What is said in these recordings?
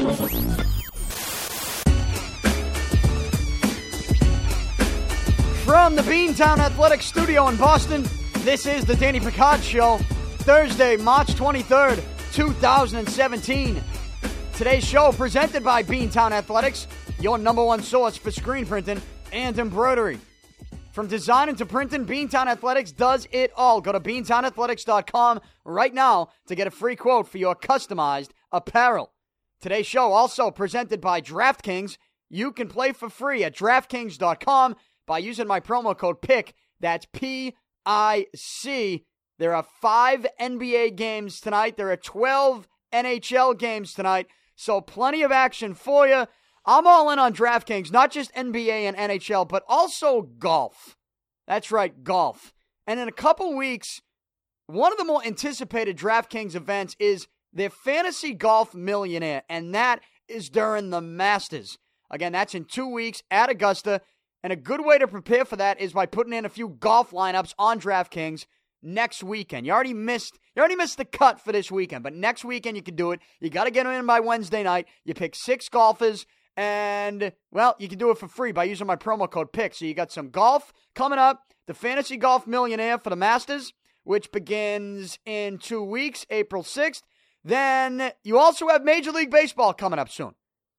From the Beantown Athletic Studio in Boston, this is the Danny Picard Show, Thursday, March 23rd, 2017. Today's show presented by Beantown Athletics, your number one source for screen printing and embroidery. From designing to printing, Beantown Athletics does it all. Go to beantownathletics.com right now to get a free quote for your customized apparel. Today's show also presented by DraftKings. You can play for free at DraftKings.com by using my promo code PIC. That's P I C. There are five NBA games tonight. There are 12 NHL games tonight. So plenty of action for you. I'm all in on DraftKings, not just NBA and NHL, but also golf. That's right, golf. And in a couple weeks, one of the more anticipated DraftKings events is their Fantasy Golf Millionaire, and that is during the Masters. Again, that's in two weeks at Augusta. And a good way to prepare for that is by putting in a few golf lineups on DraftKings next weekend. You already missed you already missed the cut for this weekend, but next weekend you can do it. You got to get them in by Wednesday night. You pick six golfers, and well, you can do it for free by using my promo code PICK. So you got some golf coming up, the Fantasy Golf Millionaire for the Masters, which begins in two weeks, April sixth. Then you also have Major League Baseball coming up soon.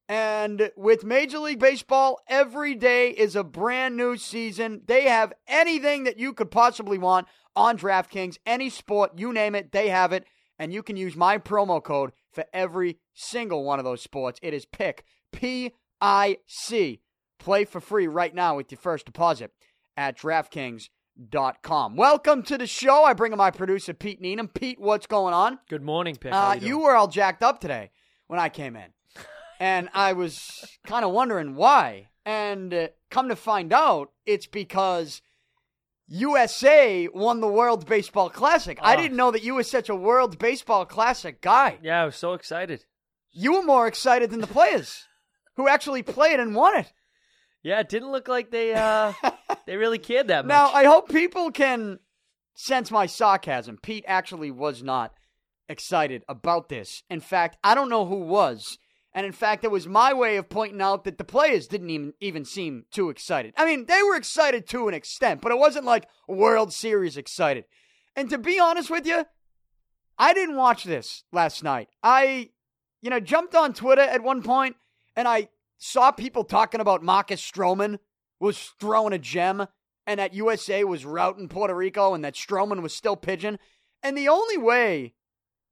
And with Major League Baseball, every day is a brand new season. They have anything that you could possibly want on DraftKings, any sport, you name it, they have it. And you can use my promo code for every single one of those sports. It is PICK, P I C. Play for free right now with your first deposit at DraftKings.com. Welcome to the show. I bring in my producer, Pete Needham. Pete, what's going on? Good morning, Pick. Uh, you, you were all jacked up today when I came in. and I was kind of wondering why. And uh, come to find out, it's because USA won the World Baseball Classic. I Oh. didn't know that you were such a World Baseball Classic guy. yeah, I was so excited. You were more excited than the players who actually played and won it. Yeah, it didn't look like they uh they really cared that much. Now, I hope people can sense my sarcasm. Pete actually was not excited about this. In fact, I don't know who was. And in fact, it was my way of pointing out that the players didn't even, even seem too excited. I mean, they were excited to an extent, but it wasn't like World Series excited. And to be honest with you, I didn't watch this last night. I, you know, jumped on Twitter at one point and I saw people talking about Marcus Stroman was throwing a gem and that USA was routing Puerto Rico and that Stroman was still pigeon. And the only way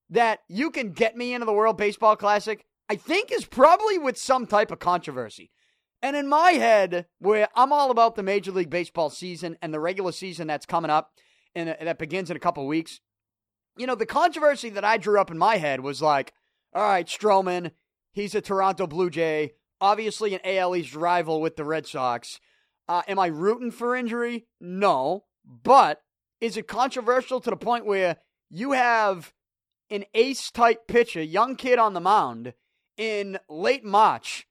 that you can get me into the World Baseball Classic, I think, is probably with some type of controversy. And in my head, where I'm all about the Major League Baseball season and the regular season that's coming up and that begins in a couple weeks, you know, the controversy that I drew up in my head was like, all right, Stroman, he's a Toronto Blue Jay, obviously an AL East rival with the Red Sox. Uh, am I rooting for injury? No. But is it controversial to the point where you have an ace type pitcher, young kid on the mound in late March,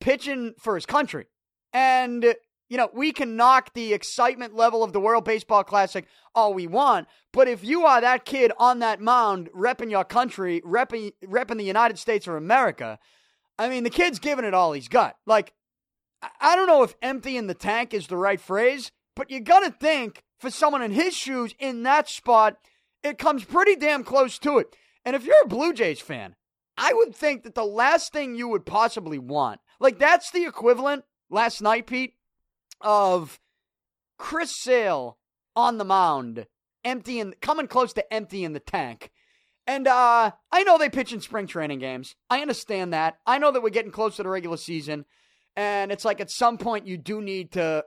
pitching for his country? And, you know, we can knock the excitement level of the World Baseball Classic all we want, but if you are that kid on that mound repping your country, repping, repping the United States of America, I mean, the kid's giving it all he's got. Like, I- don't know if empty in the tank is the right phrase, but you gotta think for someone in his shoes in that spot, it comes pretty damn close to it. And if you're a Blue Jays fan, I would think that the last thing you would possibly want, like that's the equivalent last night, Pete, of Chris Sale on the mound, empty and coming close to empty in the tank. And uh, I know they pitch in spring training games. I understand that. I know that we're getting close to the regular season. And it's like at some point you do need to,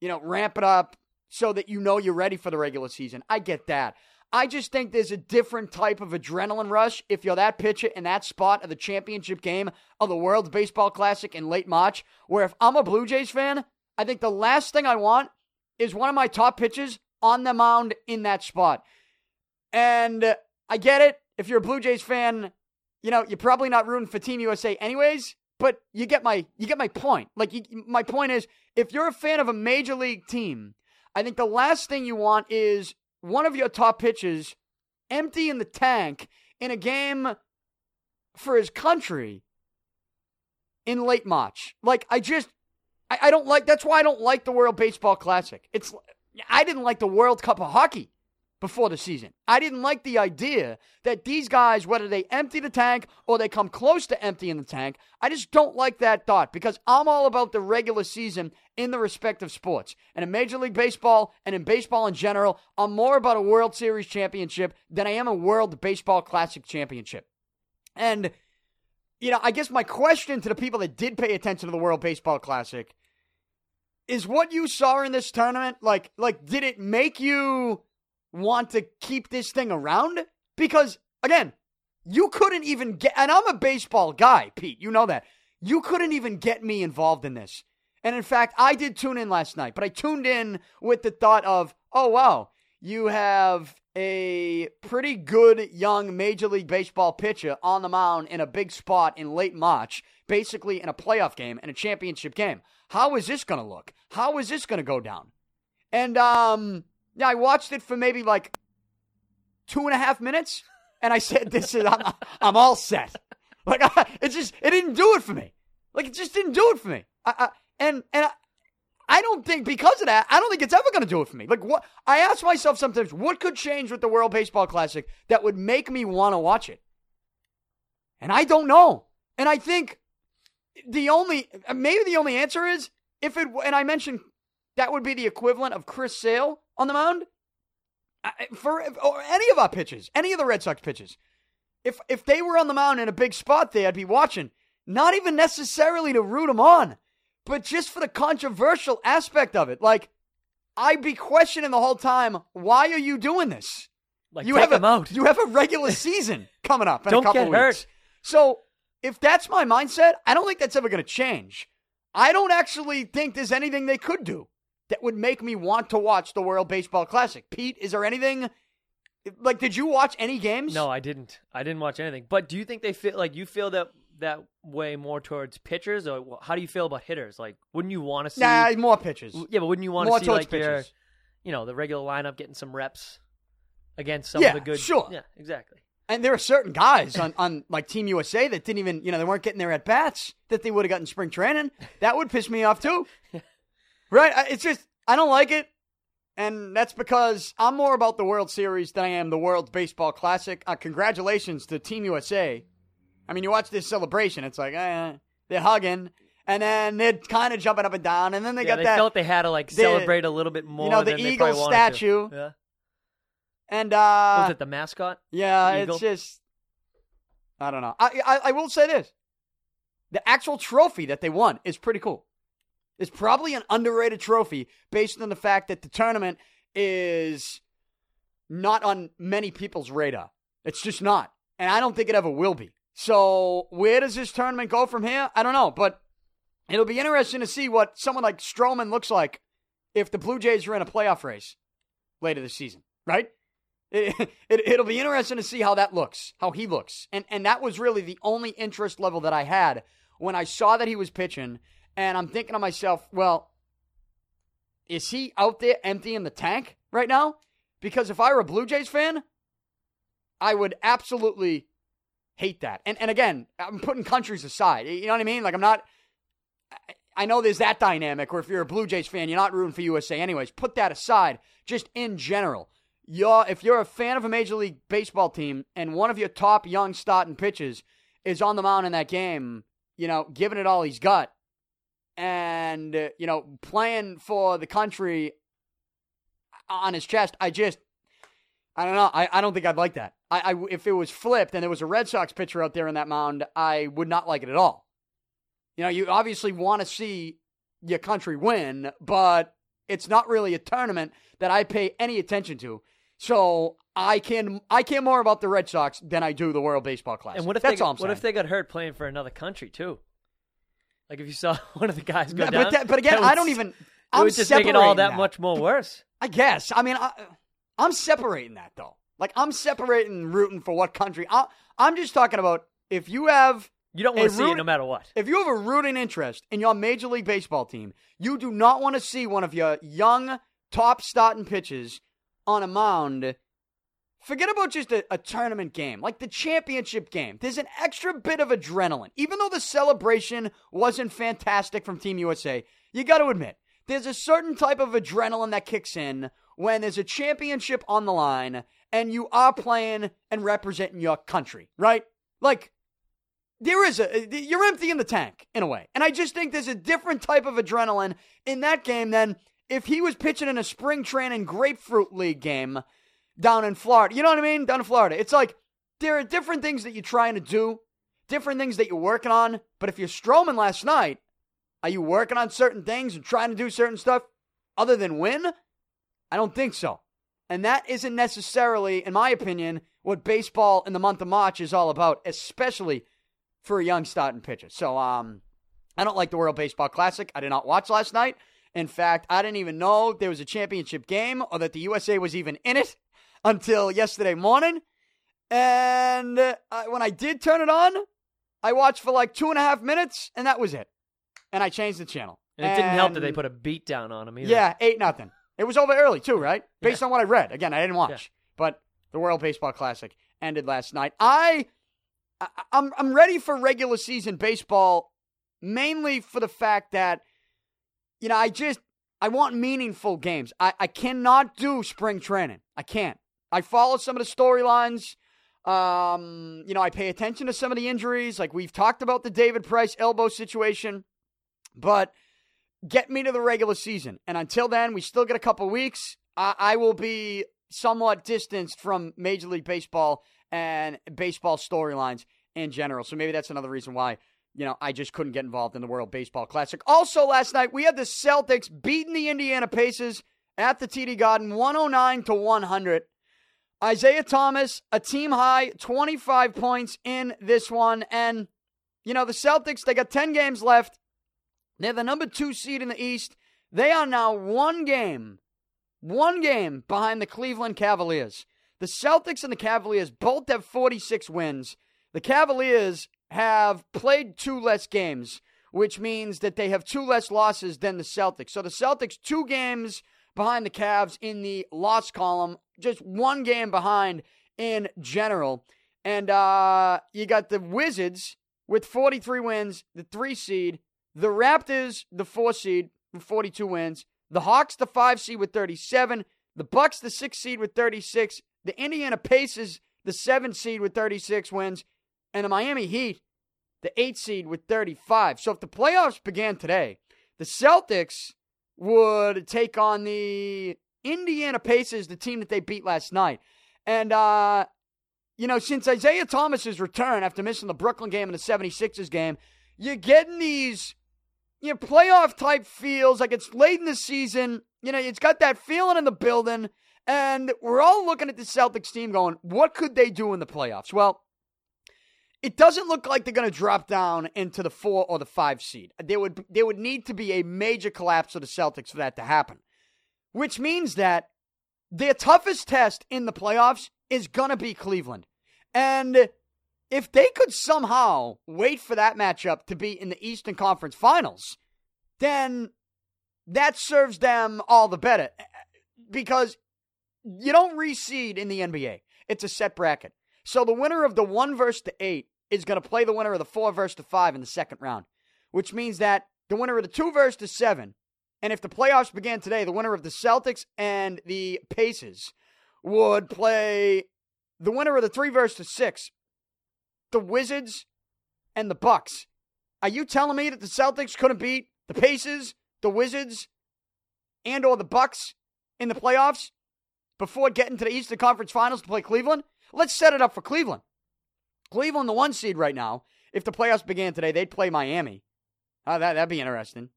you know, ramp it up so that you know you're ready for the regular season. I get that. I just think there's a different type of adrenaline rush if you're that pitcher in that spot of the championship game of the World Baseball Classic in late March, where if I'm a Blue Jays fan, I think the last thing I want is one of my top pitchers on the mound in that spot. And I get it. If you're a Blue Jays fan, you know, you're probably not rooting for Team USA anyways, but you get my you get my point. Like you, my point is if you're a fan of a major league team, I think the last thing you want is one of your top pitchers empty in the tank in a game for his country in late March. Like, I just, I, I don't like, that's why I don't like the World Baseball Classic. It's, I didn't like the World Cup of Hockey before the season. I didn't like the idea that these guys, whether they empty the tank or they come close to emptying the tank, I just don't like that thought because I'm all about the regular season in the respective sports. And in Major League Baseball and in baseball in general, I'm more about a World Series championship than I am a World Baseball Classic championship. And, you know, I guess my question to the people that did pay attention to the World Baseball Classic is what you saw in this tournament like like did it make you want to keep this thing around? Because again you couldn't even get and i'm a baseball guy pete you know that. You couldn't even get me involved in this. And in fact i did tune in last night but i tuned in with the thought of oh wow you have a pretty good young major league baseball pitcher on the mound in a big spot in late march basically in a playoff game and a championship game. How is this going to look? How is this going to go down? And um yeah, I watched it for maybe like two and a half minutes, and I said, "This is I'm, I'm all set." Like it just it didn't do it for me. Like it just didn't do it for me. I, I, and and I, I don't think because of that, I don't think it's ever going to do it for me. Like what I ask myself sometimes, what could change with the World Baseball Classic that would make me want to watch it? And I don't know. And I think the only maybe the only answer is if it and I mentioned that would be the equivalent of Chris Sale on the mound for or any of our pitches, any of the Red Sox pitches. If if they were on the mound in a big spot there, I'd be watching. Not even necessarily to root them on, but just for the controversial aspect of it. Like I'd be questioning the whole time, why are you doing this? Like you have a, out. You have a regular season coming up in Don't a couple get weeks. hurt. So if that's my mindset, I don't think that's ever going to change. I don't actually think there's anything they could do that would make me want to watch the World Baseball Classic. Pete, is there anything like did you watch any games? No, I didn't. I didn't watch anything. But do you think they feel like you feel that that way more towards pitchers, or how do you feel about hitters? Like, wouldn't you want to see? Nah, more pitchers. Yeah, but wouldn't you want More to see like your, pitchers. you know, the regular lineup getting some reps against some Yeah, of the good? sure. Yeah, exactly. And there are certain guys on, on like Team USA that didn't even, you know, they weren't getting their at bats that they would have gotten spring training. That would piss me off too. right? It's just, I don't like it. And that's because I'm more about the World Series than I am the World Baseball Classic. Uh, congratulations to Team USA. I mean, you watch this celebration, it's like, eh, they're hugging, and then they're kind of jumping up and down, and then they yeah, got they that. felt they had to like the- celebrate a little bit more. You know, the eagle probably wanted to. statue. Yeah. and, uh, Was it the mascot? Yeah, Eagle? it's just I don't know. I, I I will say this: the actual trophy that they won is pretty cool. It's probably an underrated trophy based on the fact that the tournament is not on many people's radar. It's just not, and I don't think it ever will be. So where does this tournament go from here? I don't know, but it'll be interesting to see what someone like Stroman looks like if the Blue Jays are in a playoff race later this season, right? It, it, it'll be interesting to see how that looks, how he looks. And, and that was really the only interest level that I had when I saw that he was pitching. And I'm thinking to myself, well, is he out there emptying the tank right now? Because if I were a Blue Jays fan, I would absolutely hate that. And and again, I'm putting countries aside. You know what I mean? Like I'm not I- know there's that dynamic where if you're a Blue Jays fan, you're not rooting for USA anyways. Put that aside. Just in general. You're, if you're a fan of a Major League Baseball team and one of your top young starting pitchers is on the mound in that game, you know, giving it all he's got, and, uh, you know, playing for the country on his chest, I just, I don't know. I, I don't think I'd like that. I, I, if it was flipped and there was a Red Sox pitcher out there in that mound, I would not like it at all. You know, you obviously want to see your country win, but it's not really a tournament that I pay any attention to. So I can I care more about the Red Sox than I do the World Baseball Classic. And what if That's they all I'm what saying. if they got hurt playing for another country too? Like if you saw one of the guys go Yeah, down, but, that, but again, that I would don't even. It I'm would just make it all that, that much more worse. I guess. I mean, I, I'm separating that though. Like I'm separating rooting for what country. I, I'm just talking about if you have You don't want to see root- it no matter what. If you have a rooting interest in your Major League Baseball team, you do not want to see one of your young top starting pitchers on a mound Forget about just a, a, tournament game, like the championship game. There's an extra bit of adrenaline. Even though the celebration wasn't fantastic from Team USA, you got to admit, there's a certain type of adrenaline that kicks in when there's a championship on the line and you are playing and representing your country, right? Like, there is a, you're empty in the tank in a way. And I just think there's a different type of adrenaline in that game than if he was pitching in a spring training grapefruit league game down in Florida. You know what I mean? Down in Florida. It's like there are different things that you're trying to do, different things that you're working on. But if you're Stroman last night, are you working on certain things and trying to do certain stuff other than win? I don't think so. And that isn't necessarily, in my opinion, what baseball in the month of March is all about, especially for a young starting pitcher. So, um, I don't like the World Baseball Classic. I did not watch last night. In fact, I didn't even know there was a championship game or that the USA was even in it until yesterday morning. And uh, when I did turn it on, I watched for like two and a half minutes, and that was it. And I changed the channel. And it and, didn't help that they put a beat down on him either. Yeah, eight nothing. It was over early too, right? Based Yeah. on what I read. Again, I didn't watch, Yeah. but the World Baseball Classic ended last night. I, I I'm I'm ready for regular season baseball, mainly for the fact that, you know, I just I want meaningful games. I I cannot do spring training. I can't. I follow some of the storylines. Um, you know, I pay attention to some of the injuries. Like we've talked about the David Price elbow situation, but get me to the regular season. And until then, we still get a couple weeks. I, I will be somewhat distanced from Major League Baseball and baseball storylines in general. So maybe that's another reason why, you know, I just couldn't get involved in the World Baseball Classic. Also, last night, we had the Celtics beating the Indiana Pacers at the TD Garden 109 to 100. Isaiah Thomas, a team high 25 points in this one. And, you know, the Celtics, they got 10 games left. They're the number two seed in the East. They are now one game, one game behind the Cleveland Cavaliers. The Celtics and the Cavaliers both have 46 wins. The Cavaliers have played two less games, which means that they have two less losses than the Celtics. So the Celtics, two games behind the Cavs in the loss column, just one game behind in general. And uh, you got the Wizards with 43 wins, the three seed. The Raptors, the four seed, with 42 wins. The Hawks, the five seed with 37. The Bucks, the six seed with 36. The Indiana Pacers, the seven seed with 36 wins. And the Miami Heat, the eight seed with 35. So if the playoffs began today, the Celtics would take on the Indiana Pacers, the team that they beat last night. And, uh, you know, since Isaiah Thomas's return after missing the Brooklyn game and the 76ers game, you're getting these you know, playoff type feels like it's late in the season. You know, it's got that feeling in the building. And we're all looking at the Celtics team going, what could they do in the playoffs? Well, it doesn't look like they're going to drop down into the four or the five seed. There would there would need to be a major collapse of the Celtics for that to happen, which means that their toughest test in the playoffs is going to be Cleveland, and if they could somehow wait for that matchup to be in the Eastern Conference Finals, then that serves them all the better because you don't reseed in the NBA. It's a set bracket. So the winner of the one versus the eight is going to play the winner of the four versus the five in the second round, which means that the winner of the two versus the seven, and if the playoffs began today, the winner of the Celtics and the Pacers would play the winner of the three versus the six, the Wizards and the Bucks. Are you telling me that the Celtics couldn't beat the Pacers, the Wizards, and or the Bucks in the playoffs before getting to the Eastern Conference Finals to play Cleveland? Let's set it up for Cleveland. Cleveland, the one seed right now. If the playoffs began today, they'd play Miami. Uh, that that'd be interesting.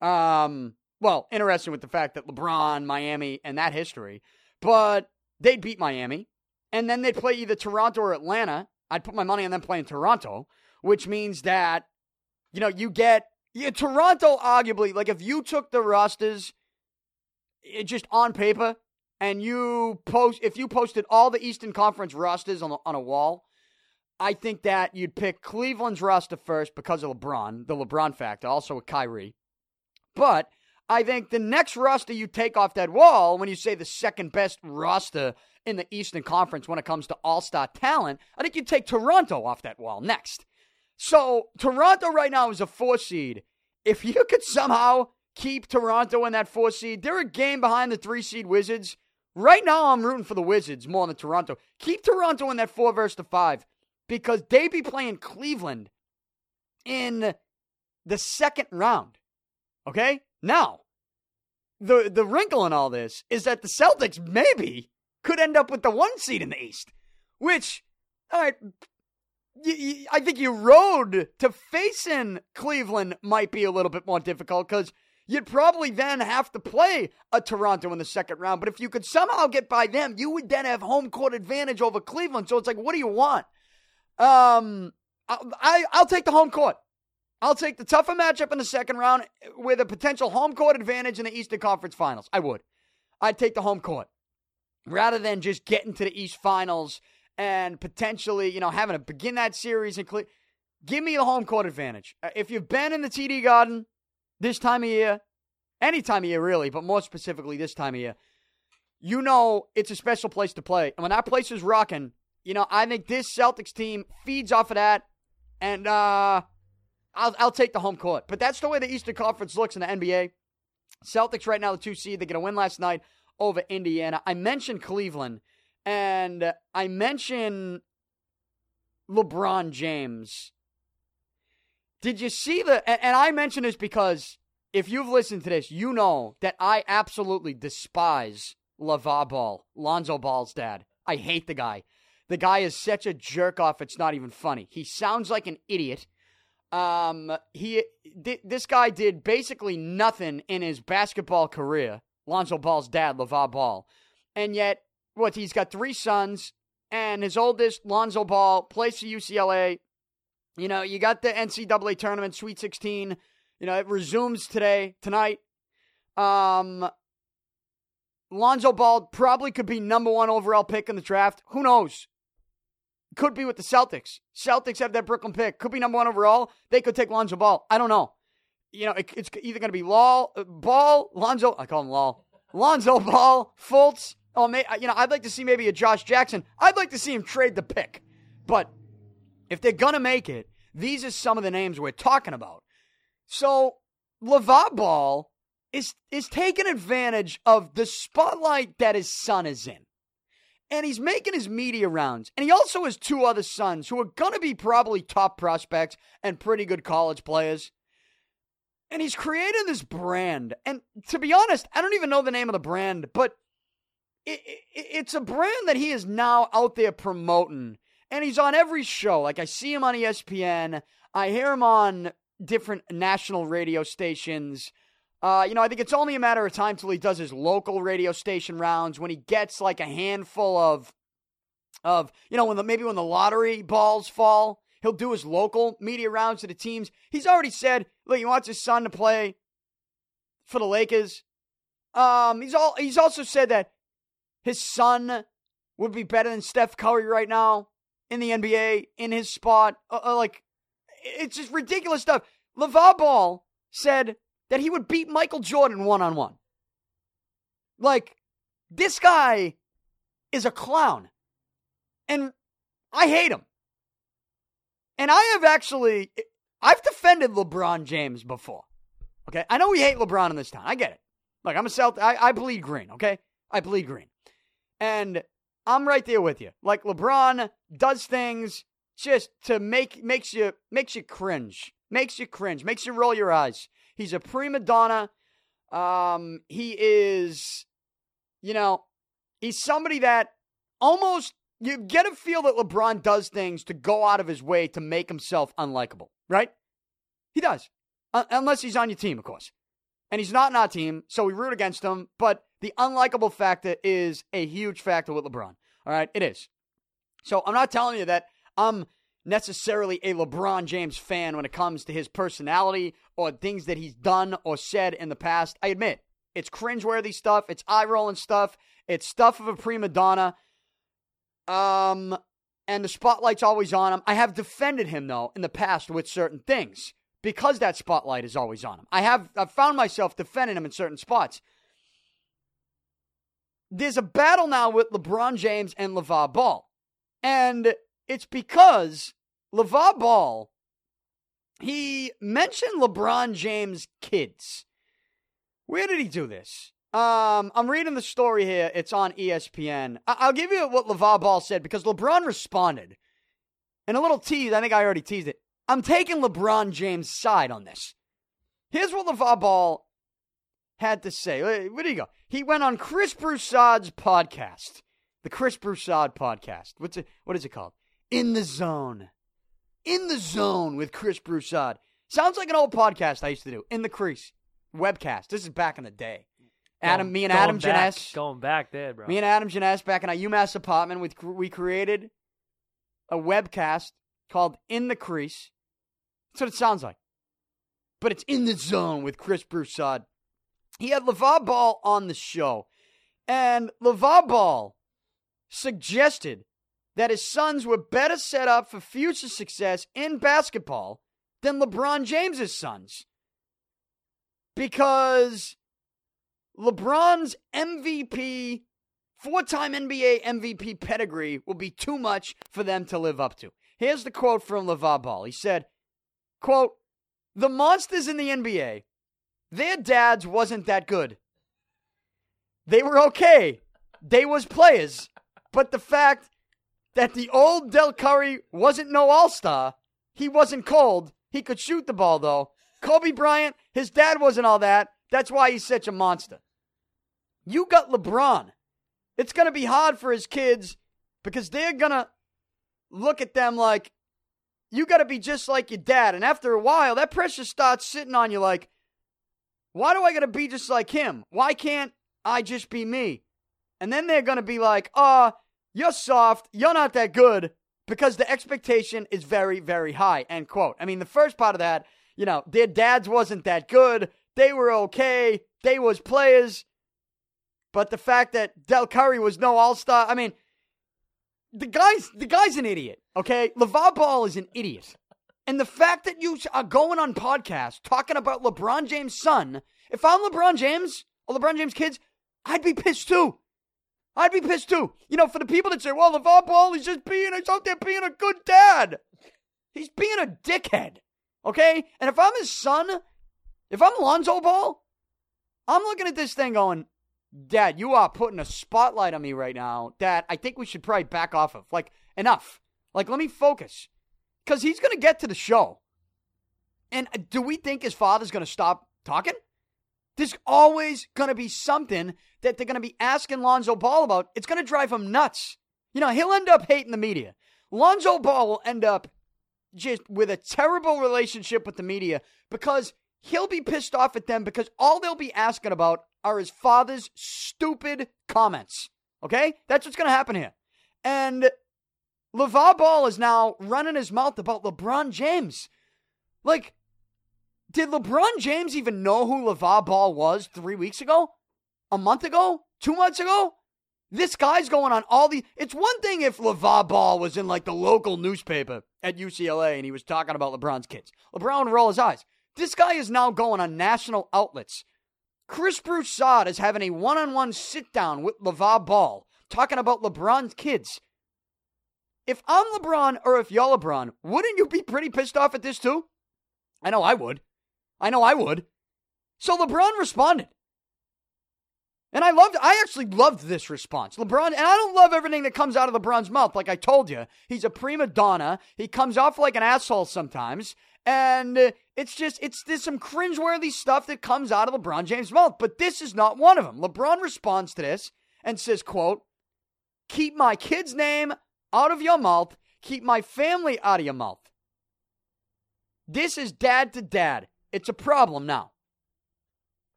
Um, well, interesting with the fact that LeBron, Miami, and that history, but they'd beat Miami, and then they'd play either Toronto or Atlanta. I'd put my money on them playing Toronto, which means that you know you get yeah, Toronto. Arguably, like if you took the rosters it just on paper and you post if you posted all the Eastern Conference rosters on on a wall, I think that you'd pick Cleveland's roster first because of LeBron, the LeBron factor, also with Kyrie. But I think the next roster you take off that wall, when you say the second best roster in the Eastern Conference when it comes to all star talent, I think you take Toronto off that wall next. So Toronto right now is a four seed. If you could somehow keep Toronto in that four seed, they're a game behind the three seed Wizards. Right now, I'm rooting for the Wizards more than Toronto. Keep Toronto in that four versus the five because they be playing Cleveland in the second round. Okay? Now, the the wrinkle in all this is that the Celtics maybe could end up with the one seed in the East, which, all right, y- y- I think your road to facing Cleveland might be a little bit more difficult because you'd probably then have to play a Toronto in the second round. But if you could somehow get by them, you would then have home court advantage over Cleveland. So it's like, what do you want? Um, I, I I'll take the home court. I'll take the tougher matchup in the second round with a potential home court advantage in the Eastern Conference Finals. I would. I'd take the home court rather than just getting to the East Finals and potentially, you know, having to begin that series and cle- give me the home court advantage. Uh, If you've been in the TD Garden this time of year, any time of year really, but more specifically this time of year, you know it's a special place to play. And when that place is rocking, you know, I think this Celtics team feeds off of that. And uh I'll I'll take the home court. But that's the way the Eastern Conference looks in the NBA. Celtics right now the two seed. They get a win last night over Indiana. I mentioned Cleveland, and I mentioned LeBron James. Did you see the? And, I mention this because if you've listened to this, you know that I absolutely despise LaVar Ball, Lonzo Ball's dad. I hate the guy. The guy is such a jerk off. It's not even funny. He sounds like an idiot. Um, he th- this guy did basically nothing in his basketball career. Lonzo Ball's dad, LaVar Ball, and yet what? He's got three sons, and his oldest, Lonzo Ball, plays for UCLA. You know, you got the NCAA tournament, Sweet 16. You know, it resumes today, tonight. Um, Lonzo Ball probably could be number one overall pick in the draft. Who knows? Could be with the Celtics. Celtics have that Brooklyn pick. Could be number one overall. They could take Lonzo Ball. I don't know. You know, it, it's either going to be Law, uh, Ball, Lonzo. I call him Law. Lonzo Ball, Fultz. Oh, may, you know, I'd like to see maybe a Josh Jackson. I'd like to see him trade the pick. But if they're going to make it, these are some of the names we're talking about. So LaVar Ball is is taking advantage of the spotlight that his son is in. And he's making his media rounds. And he also has two other sons who are going to be probably top prospects and pretty good college players. And he's created this brand. And to be honest, I don't even know the name of the brand, but it, it, it's a brand that he is now out there promoting. And he's on every show. Like I see him on ESPN, I hear him on different national radio stations. Uh, you know, I think it's only a matter of time till he does his local radio station rounds when he gets like a handful of, of you know, when the maybe when the lottery balls fall, he'll do his local media rounds to the teams. He's already said, look, he wants his son to play for the Lakers. Um, he's all he's also said that his son would be better than Steph Curry right now in the NBA in his spot. Uh, uh, like, it's just ridiculous stuff. LaVar Ball said that he would beat Michael Jordan one on one. Like, this guy is a clown. And I hate him. And I have actually, I've defended LeBron James before. Okay. I know we hate LeBron in this town. I get it. Look, I'm a Celt. I, I bleed green. Okay. I bleed green. And I'm right there with you. Like LeBron does things just to make makes you makes you cringe, makes you cringe, makes you roll your eyes. He's a prima donna. Um, he is, you know, he's somebody that almost you get a feel that LeBron does things to go out of his way to make himself unlikable, right? He does, uh, unless he's on your team, of course. And he's not on our team, so we root against him. But the unlikable factor is a huge factor with LeBron. All right, it is. So I'm not telling you that I'm necessarily a LeBron James fan when it comes to his personality or things that he's done or said in the past. I admit it's cringeworthy stuff, it's eye rolling stuff, it's stuff of a prima donna. Um, and the spotlight's always on him. I have defended him though in the past with certain things because that spotlight is always on him. I have I've found myself defending him in certain spots. There's a battle now with LeBron James and LaVar Ball. And it's because LaVar Ball, he mentioned LeBron James' kids. Where did he do this? Um, I'm reading the story here. It's on ESPN. I- will give you what LaVar Ball said because LeBron responded. And a little tease, I think I already teased it. I'm taking LeBron James' side on this. Here's what LaVar Ball had to say. Where do you go? He went on Chris Broussard's podcast, the Chris Broussard podcast. What's it? What is it called? In the Zone. In the Zone with Chris Broussard. Sounds like an old podcast I used to do. In the Crease webcast. This is back in the day. Adam, Going- me and Adam back, Janess, Going back there, bro. me and Adam Janess back in our UMass apartment, we, we created a webcast called In the Crease. That's what it sounds like. But it's in the zone with Chris Broussard. He had LaVar Ball on the show, and LaVar Ball suggested that his sons were better set up for future success in basketball than LeBron James's sons. Because LeBron's MVP, four time NBA MVP pedigree will be too much for them to live up to. Here's the quote from LaVar Ball. He said, quote, The monsters in the NBA, their dads wasn't that good. They were okay. They was players. But the fact that the old Del Curry wasn't no all-star, he wasn't cold. He could shoot the ball though. Kobe Bryant, his dad wasn't all that. That's why he's such a monster. You got LeBron. It's going to be hard for his kids because they're going to look at them like, you got to be just like your dad. And after a while, that pressure starts sitting on you like, why do I got to be just like him? Why can't I just be me? And then they're going to be like, oh, you're soft. You're not that good because the expectation is very, very high. End quote. I mean, the first part of that, you know, their dads wasn't that good. They were okay. They was players. But the fact that Del Curry was no All Star, I mean, the guy's the guy's an idiot. Okay, LaVar Ball is an idiot, and the fact that you are going on podcasts talking about LeBron James' son, if I'm LeBron James or LeBron James' kids, I'd be pissed too. I'd be pissed too. You know, for the people that say, "Well, LaVar Ball, he's just being, he's out there being a good dad," he's being a dickhead. Okay, and if I'm his son, if I'm Lonzo Ball, I'm looking at this thing going, Dad, you are putting a spotlight on me right now that I think we should probably back off of. Like, enough. Like, let me focus. Because he's going to get to the show. And do we think his father's going to stop talking? There's always going to be something that they're going to be asking Lonzo Ball about. It's going to drive him nuts. You know, he'll end up hating the media. Lonzo Ball will end up just with a terrible relationship with the media because he'll be pissed off at them because all they'll be asking about are his father's stupid comments. Okay? That's what's going to happen here. And LaVar Ball is now running his mouth about LeBron James. Like, did LeBron James even know who LaVar Ball was three weeks ago? A month ago? Two months ago? This guy's going on all the. It's one thing if LaVar Ball was in like the local newspaper at UCLA and he was talking about LeBron's kids. LeBron would roll his eyes. This guy is now going on national outlets. Chris Broussard is having a one on one sit down with LaVar Ball talking about LeBron's kids. If I'm LeBron or if you're LeBron, wouldn't you be pretty pissed off at this too? I know I would. I know I would. So LeBron responded. And I loved I actually loved this response. LeBron and I don't love everything that comes out of LeBron's mouth like I told you. He's a prima donna. He comes off like an asshole sometimes. And it's just it's there's some cringeworthy stuff that comes out of LeBron James' mouth, but this is not one of them. LeBron responds to this and says, quote, keep my kid's name out of your mouth, keep my family out of your mouth. This is dad to dad. It's a problem now.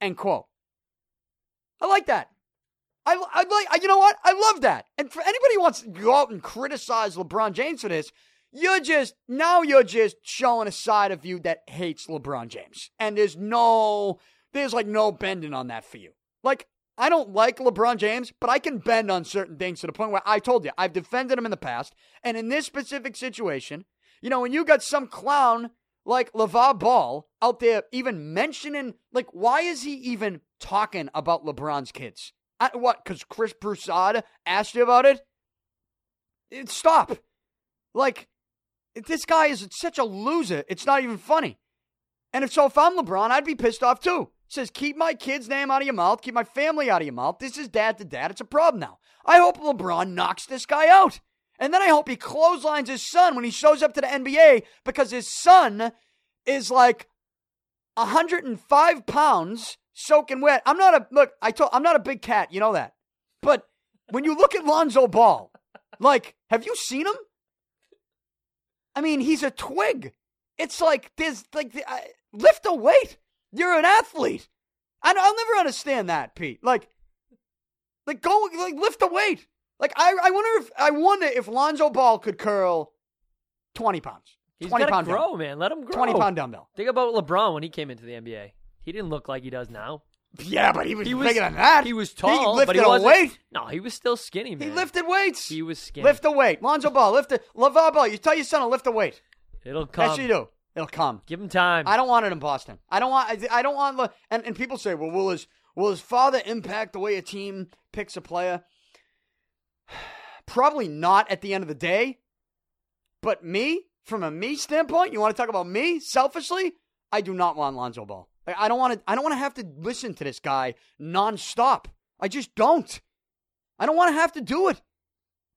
End quote. I like that. I, I like, I, you know what? I love that. And for anybody who wants to go out and criticize LeBron James for this, you're just, now you're just showing a side of you that hates LeBron James. And there's no, there's like no bending on that for you. Like, I don't like LeBron James, but I can bend on certain things to the point where I told you, I've defended him in the past. And in this specific situation, you know, when you got some clown like LaVar Ball out there even mentioning, like, why is he even talking about LeBron's kids? I, what? Because Chris Broussard asked you about it? it? Stop. Like, this guy is such a loser. It's not even funny. And if so, if I'm LeBron, I'd be pissed off too. Says, keep my kid's name out of your mouth, keep my family out of your mouth. This is dad to dad. It's a problem now. I hope LeBron knocks this guy out. And then I hope he clotheslines his son when he shows up to the NBA because his son is like 105 pounds soaking wet. I'm not a look, I told I'm not a big cat, you know that. But when you look at Lonzo Ball, like, have you seen him? I mean, he's a twig. It's like there's like uh, lift a weight. You're an athlete. I, will never understand that, Pete. Like, like go like lift a weight. Like I, I wonder if I wonder if Lonzo Ball could curl twenty pounds. He's 20 got to pound grow, dumbbell. man. Let him grow. Twenty pound dumbbell. Think about LeBron when he came into the NBA. He didn't look like he does now. Yeah, but he was He was bigger than that. He was tall, He lifted but he a wasn't. weight. No, he was still skinny, man. He lifted weights. He was skinny. Lift a weight. Lonzo Ball, lift it. LaVar Ball, you tell your son to lift a weight. It'll come. Yes, you do. It'll come. Give him time. I don't want it in Boston. I don't want. I, don't want. And and people say, well, will his will his father impact the way a team picks a player? Probably not at the end of the day. But me, from a me standpoint, you want to talk about me selfishly? I do not want Lonzo Ball. Like, I don't want to. I don't want to have to listen to this guy nonstop. I just don't. I don't want to have to do it.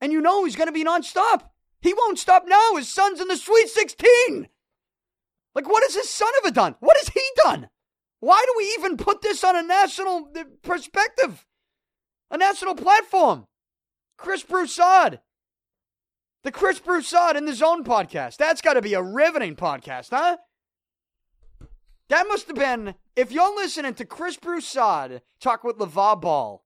And you know he's going to be nonstop. He won't stop now. His son's in the Sweet 16. Like, what has his son ever done? What has he done? Why do we even put this on a national uh, perspective? A national platform? Chris Broussard. The Chris Broussard in the Zone podcast. That's got to be a riveting podcast, huh? That must have been, if you're listening to Chris Broussard talk with LaVar Ball,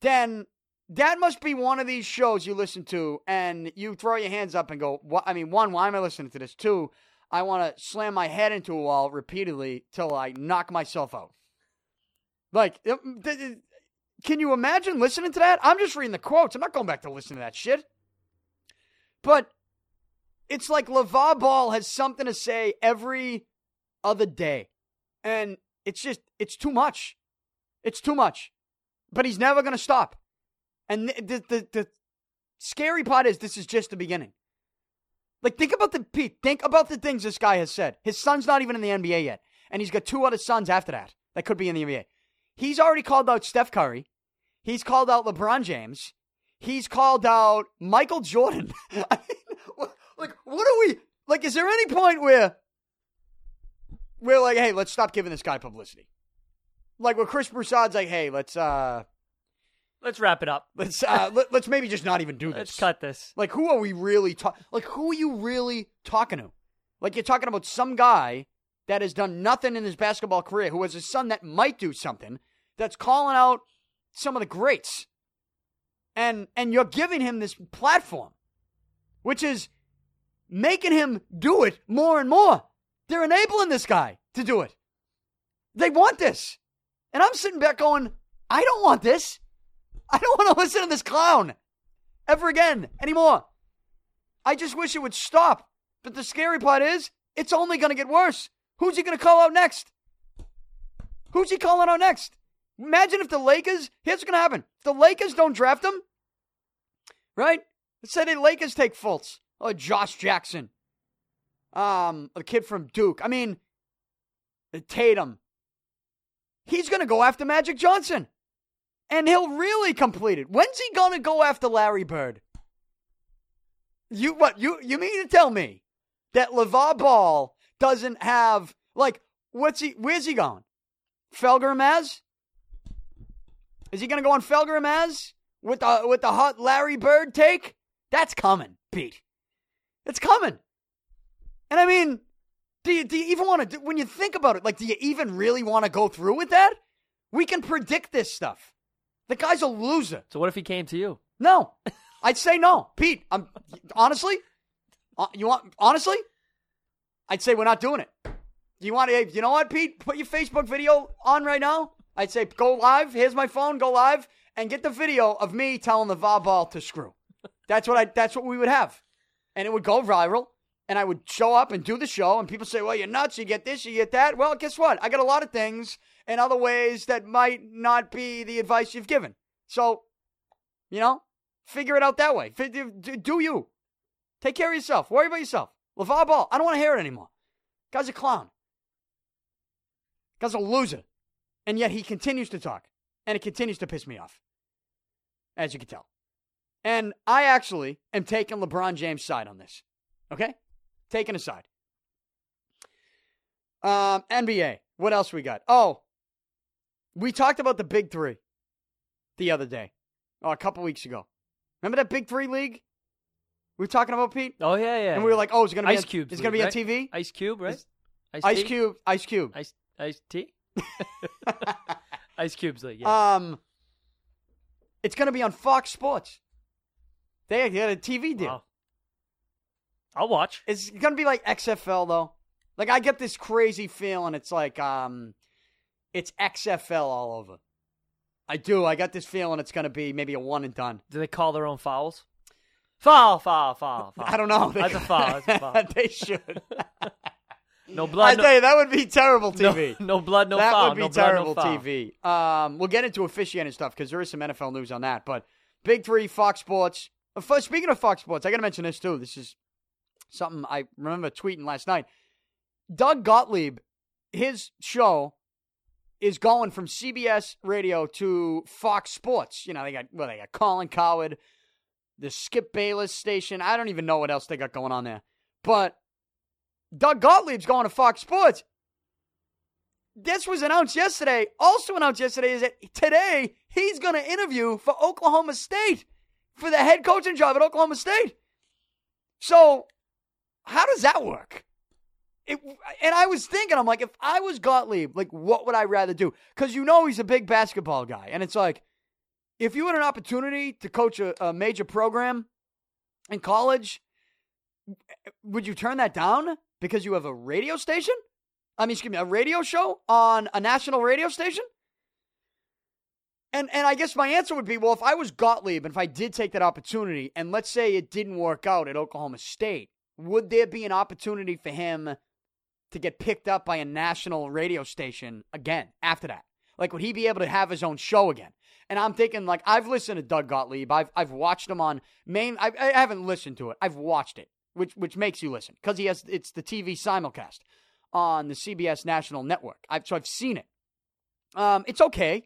then that must be one of these shows you listen to and you throw your hands up and go, what? I mean, one, why am I listening to this? Two, I want to slam my head into a wall repeatedly till I knock myself out. Like, can you imagine listening to that? I'm just reading the quotes. I'm not going back to listen to that shit. But it's like LaVar Ball has something to say every other day. And it's just, it's too much. It's too much. But he's never going to stop. And the, the, the, scary part is this is just the beginning. Like, think about the Pete. Think about the things this guy has said. His son's not even in the NBA yet, and he's got two other sons after that that could be in the NBA. He's already called out Steph Curry. He's called out LeBron James. He's called out Michael Jordan. I mean, what, like, what are we like? Is there any point where we're like, hey, let's stop giving this guy publicity? Like, where Chris Broussard's like, hey, let's uh, Let's wrap it up. let's uh, let, let's maybe just not even do this. Let's cut this. Like, who are we really talking? Like, who are you really talking to? Like, you're talking about some guy that has done nothing in his basketball career, who has a son that might do something, that's calling out some of the greats, and and you're giving him this platform, which is making him do it more and more. They're enabling this guy to do it. They want this, and I'm sitting back going, I don't want this. I don't want to listen to this clown ever again anymore. I just wish it would stop. But the scary part is, it's only going to get worse. Who's he going to call out next? Who's he calling out next? Imagine if the Lakers, here's what's going to happen. If the Lakers don't draft him, right? Let's say the Lakers take Fultz or Josh Jackson, um, a kid from Duke. I mean, Tatum. He's going to go after Magic Johnson and he'll really complete it. When's he gonna go after Larry Bird? You what? You you mean to tell me that LaVar Ball doesn't have like what's he? Where's he going? Felger Mazz? Is he gonna go on Felger Mazz with the with the hot Larry Bird take? That's coming, Pete. It's coming. And I mean, do you do you even want to? When you think about it, like, do you even really want to go through with that? We can predict this stuff. The guy's a loser. So what if he came to you? No, I'd say no, Pete. I'm honestly, uh, you want honestly, I'd say we're not doing it. You want to? You know what, Pete? Put your Facebook video on right now. I'd say go live. Here's my phone. Go live and get the video of me telling LaVar Ball to screw. That's what I. That's what we would have, and it would go viral. and I would show up and do the show, and people say, "Well, you're nuts. You get this, you get that." Well, guess what? I got a lot of things and other ways that might not be the advice you've given. So, you know, figure it out that way. Do you? Take care of yourself. Worry about yourself. LaVar Ball, I don't want to hear it anymore. Guy's a clown. Guy's a loser. And yet he continues to talk. And it continues to piss me off. As you can tell. And I actually am taking LeBron James' side on this. Okay? Taking a side. Um, NBA. What else we got? Oh, we talked about the big three the other day. Oh, a couple weeks ago. Remember that big three league? We were talking about Pete. Oh yeah, yeah. And we were like, oh, it's gonna be Ice Cube. It's gonna be right? on TV. Ice Cube, right? Ice, Ice Cube. Ice Cube. Ice Ice T. Ice Cube's like yeah. Um, it's gonna be on Fox Sports. They got a TV deal. Wow. I'll watch. It's gonna be like XFL though. Like I get this crazy feeling. It's like um, it's XFL all over. I do. I got this feeling it's gonna be maybe a one and done. Do they call their own fouls? Foul, foul, foul, foul. I don't know. That's a foul. That's a foul. they should. No blood. I blood. tell you, that would be terrible TV. no, no blood, no that foul. would be no blood, terrible no. TV. Um, we'll get into officiating stuff because there is some NFL news on that. But Big Three, Fox Sports. Uh, speaking of Fox Sports, I got to mention this too. This is something I remember tweeting last night. Doug Gottlieb, his show is going from CBS Radio to Fox Sports. You know, they got well, they got Colin Cowherd, the Skip Bayless station. I don't even know what else they got going on there. But Doug Gottlieb's going to Fox Sports. This was announced yesterday. Also announced yesterday is that today he's going to interview for Oklahoma State for the head coaching job at Oklahoma State. So, how does that work? It, and I was thinking, I'm like, if I was Gottlieb, like, what would I rather do? Because you know he's a big basketball guy, and it's like, if you had an opportunity to coach a, a major program in college, would you turn that down because you have a radio station? I mean, excuse me, a radio show on a national radio station? And and I guess my answer would be, well, if I was Gottlieb and if I did take that opportunity, and let's say it didn't work out at Oklahoma State, would there be an opportunity for him to get picked up by a national radio station again after that? Like, would he be able to have his own show again? And I'm thinking, like, I've listened to Doug Gottlieb. I've I've watched him on main. I, I haven't listened to it. I've watched it, which which makes you listen because he has it's the TV simulcast on the CBS national network. I've so I've seen it. Um, it's okay.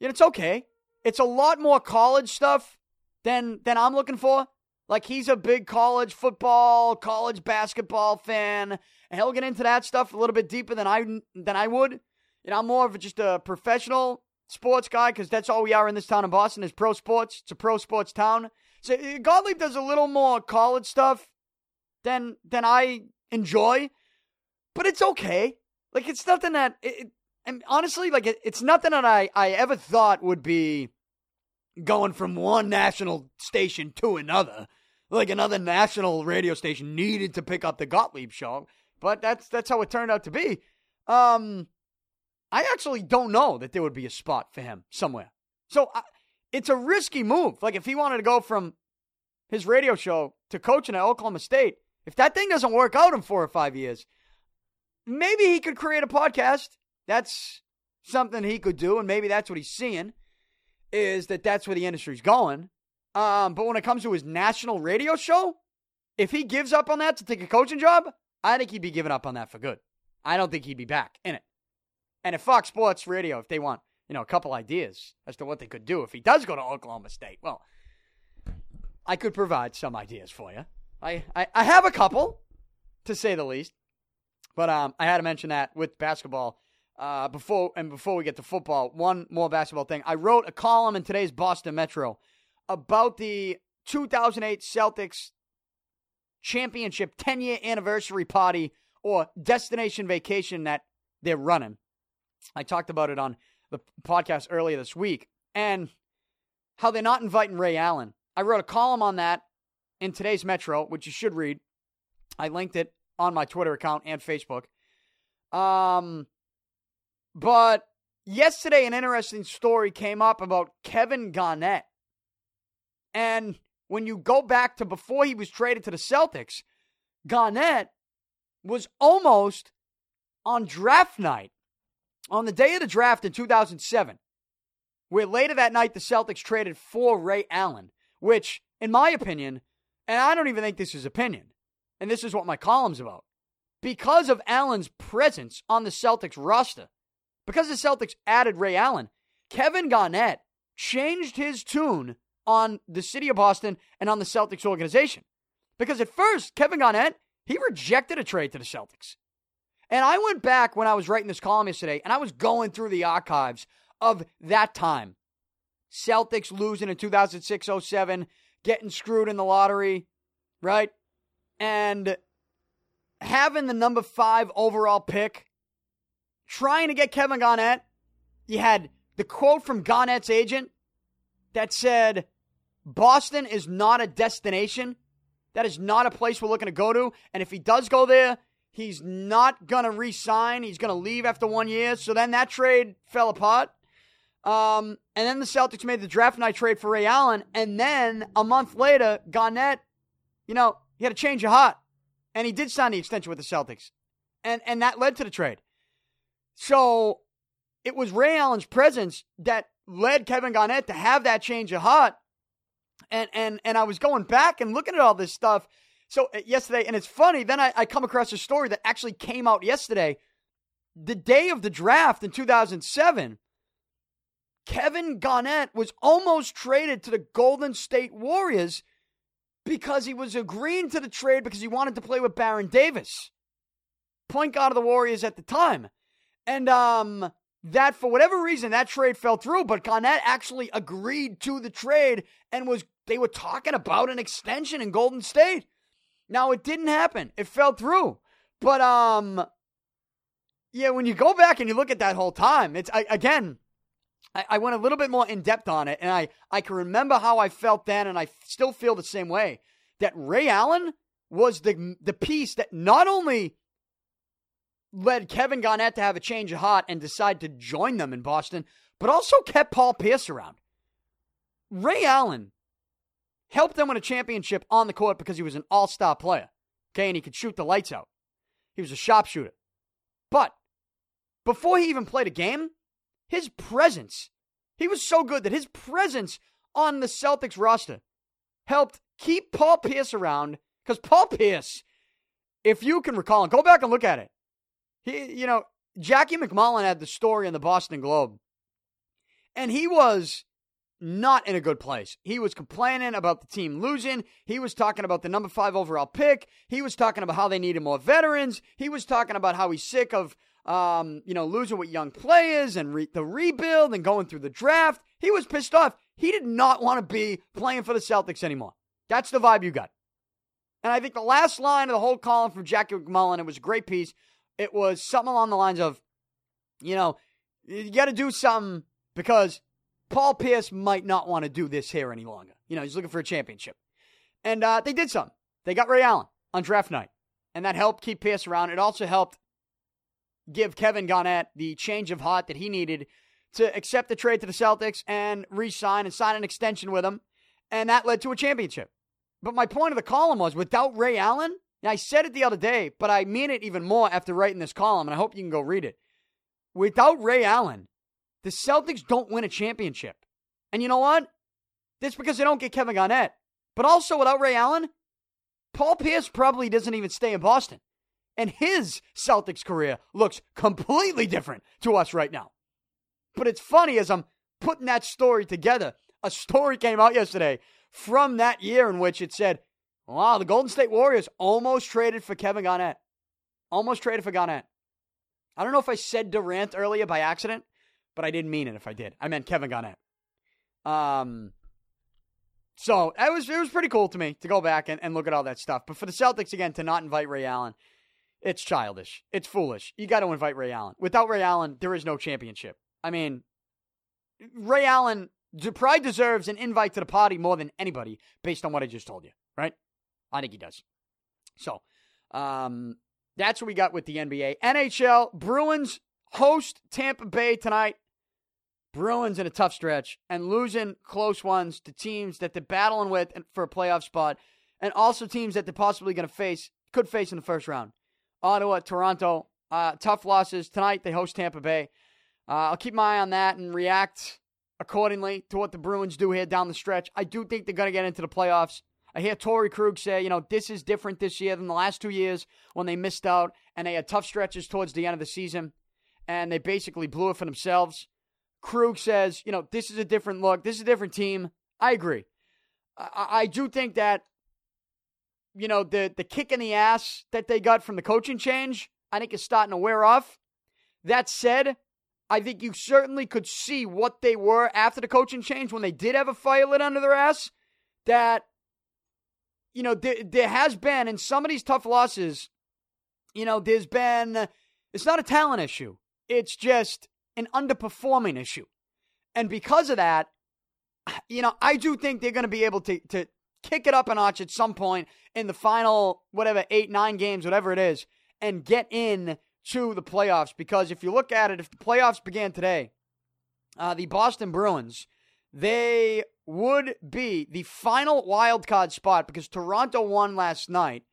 Yeah, it's okay. It's a lot more college stuff than than I'm looking for. Like he's a big college football, college basketball fan, and he'll get into that stuff a little bit deeper than I than I would. You know, I'm more of just a professional sports guy because that's all we are in this town of Boston is pro sports. It's a pro sports town. So uh, Gottlieb does a little more college stuff than than I enjoy, but it's okay. Like it's nothing that it, and honestly, like it, it's nothing that I I ever thought would be going from one national station to another. Like another national radio station needed to pick up the Gottlieb show, but that's that's how it turned out to be. Um, I actually don't know that there would be a spot for him somewhere. So I, it's a risky move. Like if he wanted to go from his radio show to coaching at Oklahoma State, if that thing doesn't work out in four or five years, maybe he could create a podcast. That's something he could do, and maybe that's what he's seeing is that that's where the industry's going. Um, but when it comes to his national radio show, if he gives up on that to take a coaching job, I think he'd be giving up on that for good. I don't think he'd be back in it. And if Fox Sports Radio, if they want, you know, a couple ideas as to what they could do if he does go to Oklahoma State, well, I could provide some ideas for you. I, I, I have a couple, to say the least. But um, I had to mention that with basketball uh, before and before we get to football, one more basketball thing. I wrote a column in today's Boston Metro about the 2008 Celtics championship 10 year anniversary party or destination vacation that they're running. I talked about it on the podcast earlier this week and how they're not inviting Ray Allen. I wrote a column on that in today's Metro, which you should read. I linked it on my Twitter account and Facebook. Um, but yesterday, an interesting story came up about Kevin Garnett. And when you go back to before he was traded to the Celtics, Garnett was almost on draft night, on the day of the draft in 2007, where later that night the Celtics traded for Ray Allen, which, in my opinion, and I don't even think this is opinion, and this is what my column's about, because of Allen's presence on the Celtics roster, because the Celtics added Ray Allen, Kevin Garnett changed his tune on the city of Boston and on the Celtics organization. Because at first, Kevin Garnett, he rejected a trade to the Celtics. And I went back when I was writing this column yesterday and I was going through the archives of that time. Celtics losing in 2006 07, getting screwed in the lottery, right? And having the number five overall pick, trying to get Kevin Garnett. You had the quote from Garnett's agent that said, Boston is not a destination. That is not a place we're looking to go to. And if he does go there, he's not going to re sign. He's going to leave after one year. So then that trade fell apart. Um, and then the Celtics made the draft night trade for Ray Allen. And then a month later, Garnett, you know, he had a change of heart. And he did sign the extension with the Celtics. And, and that led to the trade. So it was Ray Allen's presence that led Kevin Garnett to have that change of heart. And and and I was going back and looking at all this stuff. So uh, yesterday, and it's funny. Then I, I come across a story that actually came out yesterday, the day of the draft in 2007. Kevin Garnett was almost traded to the Golden State Warriors because he was agreeing to the trade because he wanted to play with Baron Davis, point guard of the Warriors at the time. And um, that for whatever reason that trade fell through, but Garnett actually agreed to the trade and was they were talking about an extension in Golden State. Now it didn't happen. It fell through. But um yeah, when you go back and you look at that whole time, it's I, again, I, I went a little bit more in depth on it, and I I can remember how I felt then, and I still feel the same way. That Ray Allen was the the piece that not only led Kevin Garnett to have a change of heart and decide to join them in Boston, but also kept Paul Pierce around. Ray Allen helped them win a championship on the court because he was an all star player. Okay, and he could shoot the lights out. He was a sharpshooter. But before he even played a game, his presence, he was so good that his presence on the Celtics roster helped keep Paul Pierce around because Paul Pierce, if you can recall, and go back and look at it, he, you know, Jackie MacMullan had the story in the Boston Globe, and he was not in a good place. He was complaining about the team losing. He was talking about the number five overall pick. He was talking about how they needed more veterans. He was talking about how he's sick of, um, you know, losing with young players and re- the rebuild and going through the draft. He was pissed off. He did not want to be playing for the Celtics anymore. That's the vibe you got. And I think the last line of the whole column from Jackie MacMullan, it was a great piece, it was something along the lines of, you know, you got to do something because Paul Pierce might not want to do this here any longer. You know, he's looking for a championship. And uh, they did something. They got Ray Allen on draft night. And that helped keep Pierce around. It also helped give Kevin Garnett the change of heart that he needed to accept the trade to the Celtics and re sign and sign an extension with him. And that led to a championship. But my point of the column was without Ray Allen, I said it the other day, but I mean it even more after writing this column, and I hope you can go read it. Without Ray Allen, the Celtics don't win a championship. And you know what? That's because they don't get Kevin Garnett. But also, without Ray Allen, Paul Pierce probably doesn't even stay in Boston. And his Celtics career looks completely different to us right now. But it's funny as I'm putting that story together. A story came out yesterday from that year in which it said Wow, the Golden State Warriors almost traded for Kevin Garnett. Almost traded for Garnett. I don't know if I said Durant earlier by accident, but I didn't mean it if I did. I meant Kevin Garnett. Um, so it was it was pretty cool to me to go back and, and look at all that stuff. But for the Celtics again to not invite Ray Allen, it's childish. It's foolish. You got to invite Ray Allen. Without Ray Allen, there is no championship. I mean, Ray Allen probably deserves an invite to the party more than anybody based on what I just told you, right? I think he does. So, um, that's what we got with the NBA. NHL, Bruins host Tampa Bay tonight. Bruins in a tough stretch and losing close ones to teams that they're battling with for a playoff spot and also teams that they're possibly going to face could face in the first round. Ottawa, Toronto, uh, tough losses tonight. They host Tampa Bay. Uh, I'll keep my eye on that and react accordingly to what the Bruins do here down the stretch. I do think they're going to get into the playoffs. I hear Torey Krug say, you know, this is different this year than the last two years when they missed out and they had tough stretches towards the end of the season and they basically blew it for themselves. Krug says, you know, this is a different look. This is a different team. I agree. I, I do think that, you know, the, the kick in the ass that they got from the coaching change, I think is starting to wear off. That said, I think you certainly could see what they were after the coaching change when they did have a fire lit under their ass. That, you know, there, there has been in some of these tough losses, you know, there's been, it's not a talent issue. It's just an underperforming issue. And because of that, you know, I do think they're going to be able to, to kick it up a notch at some point in the final, whatever, eight, nine games, whatever it is, and get in to the playoffs because if you look at it, if the playoffs began today, uh, the Boston Bruins, they would be the final wild card spot because Toronto won last night.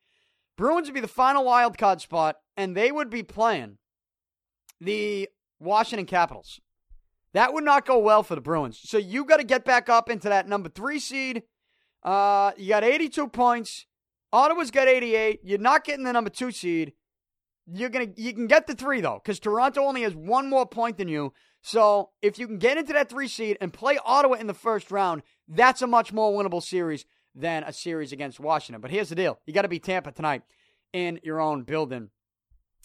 Bruins would be the final wild card spot, and they would be playing the Washington Capitals. That would not go well for the Bruins. So you got to get back up into that number three seed. Uh, you got 82 points. Ottawa's got 88. You're not getting the number two seed. You're gonna you can get the three though, because Toronto only has one more point than you. So if you can get into that three seed and play Ottawa in the first round, that's a much more winnable series than a series against Washington. But here's the deal: you got to beat Tampa tonight in your own building.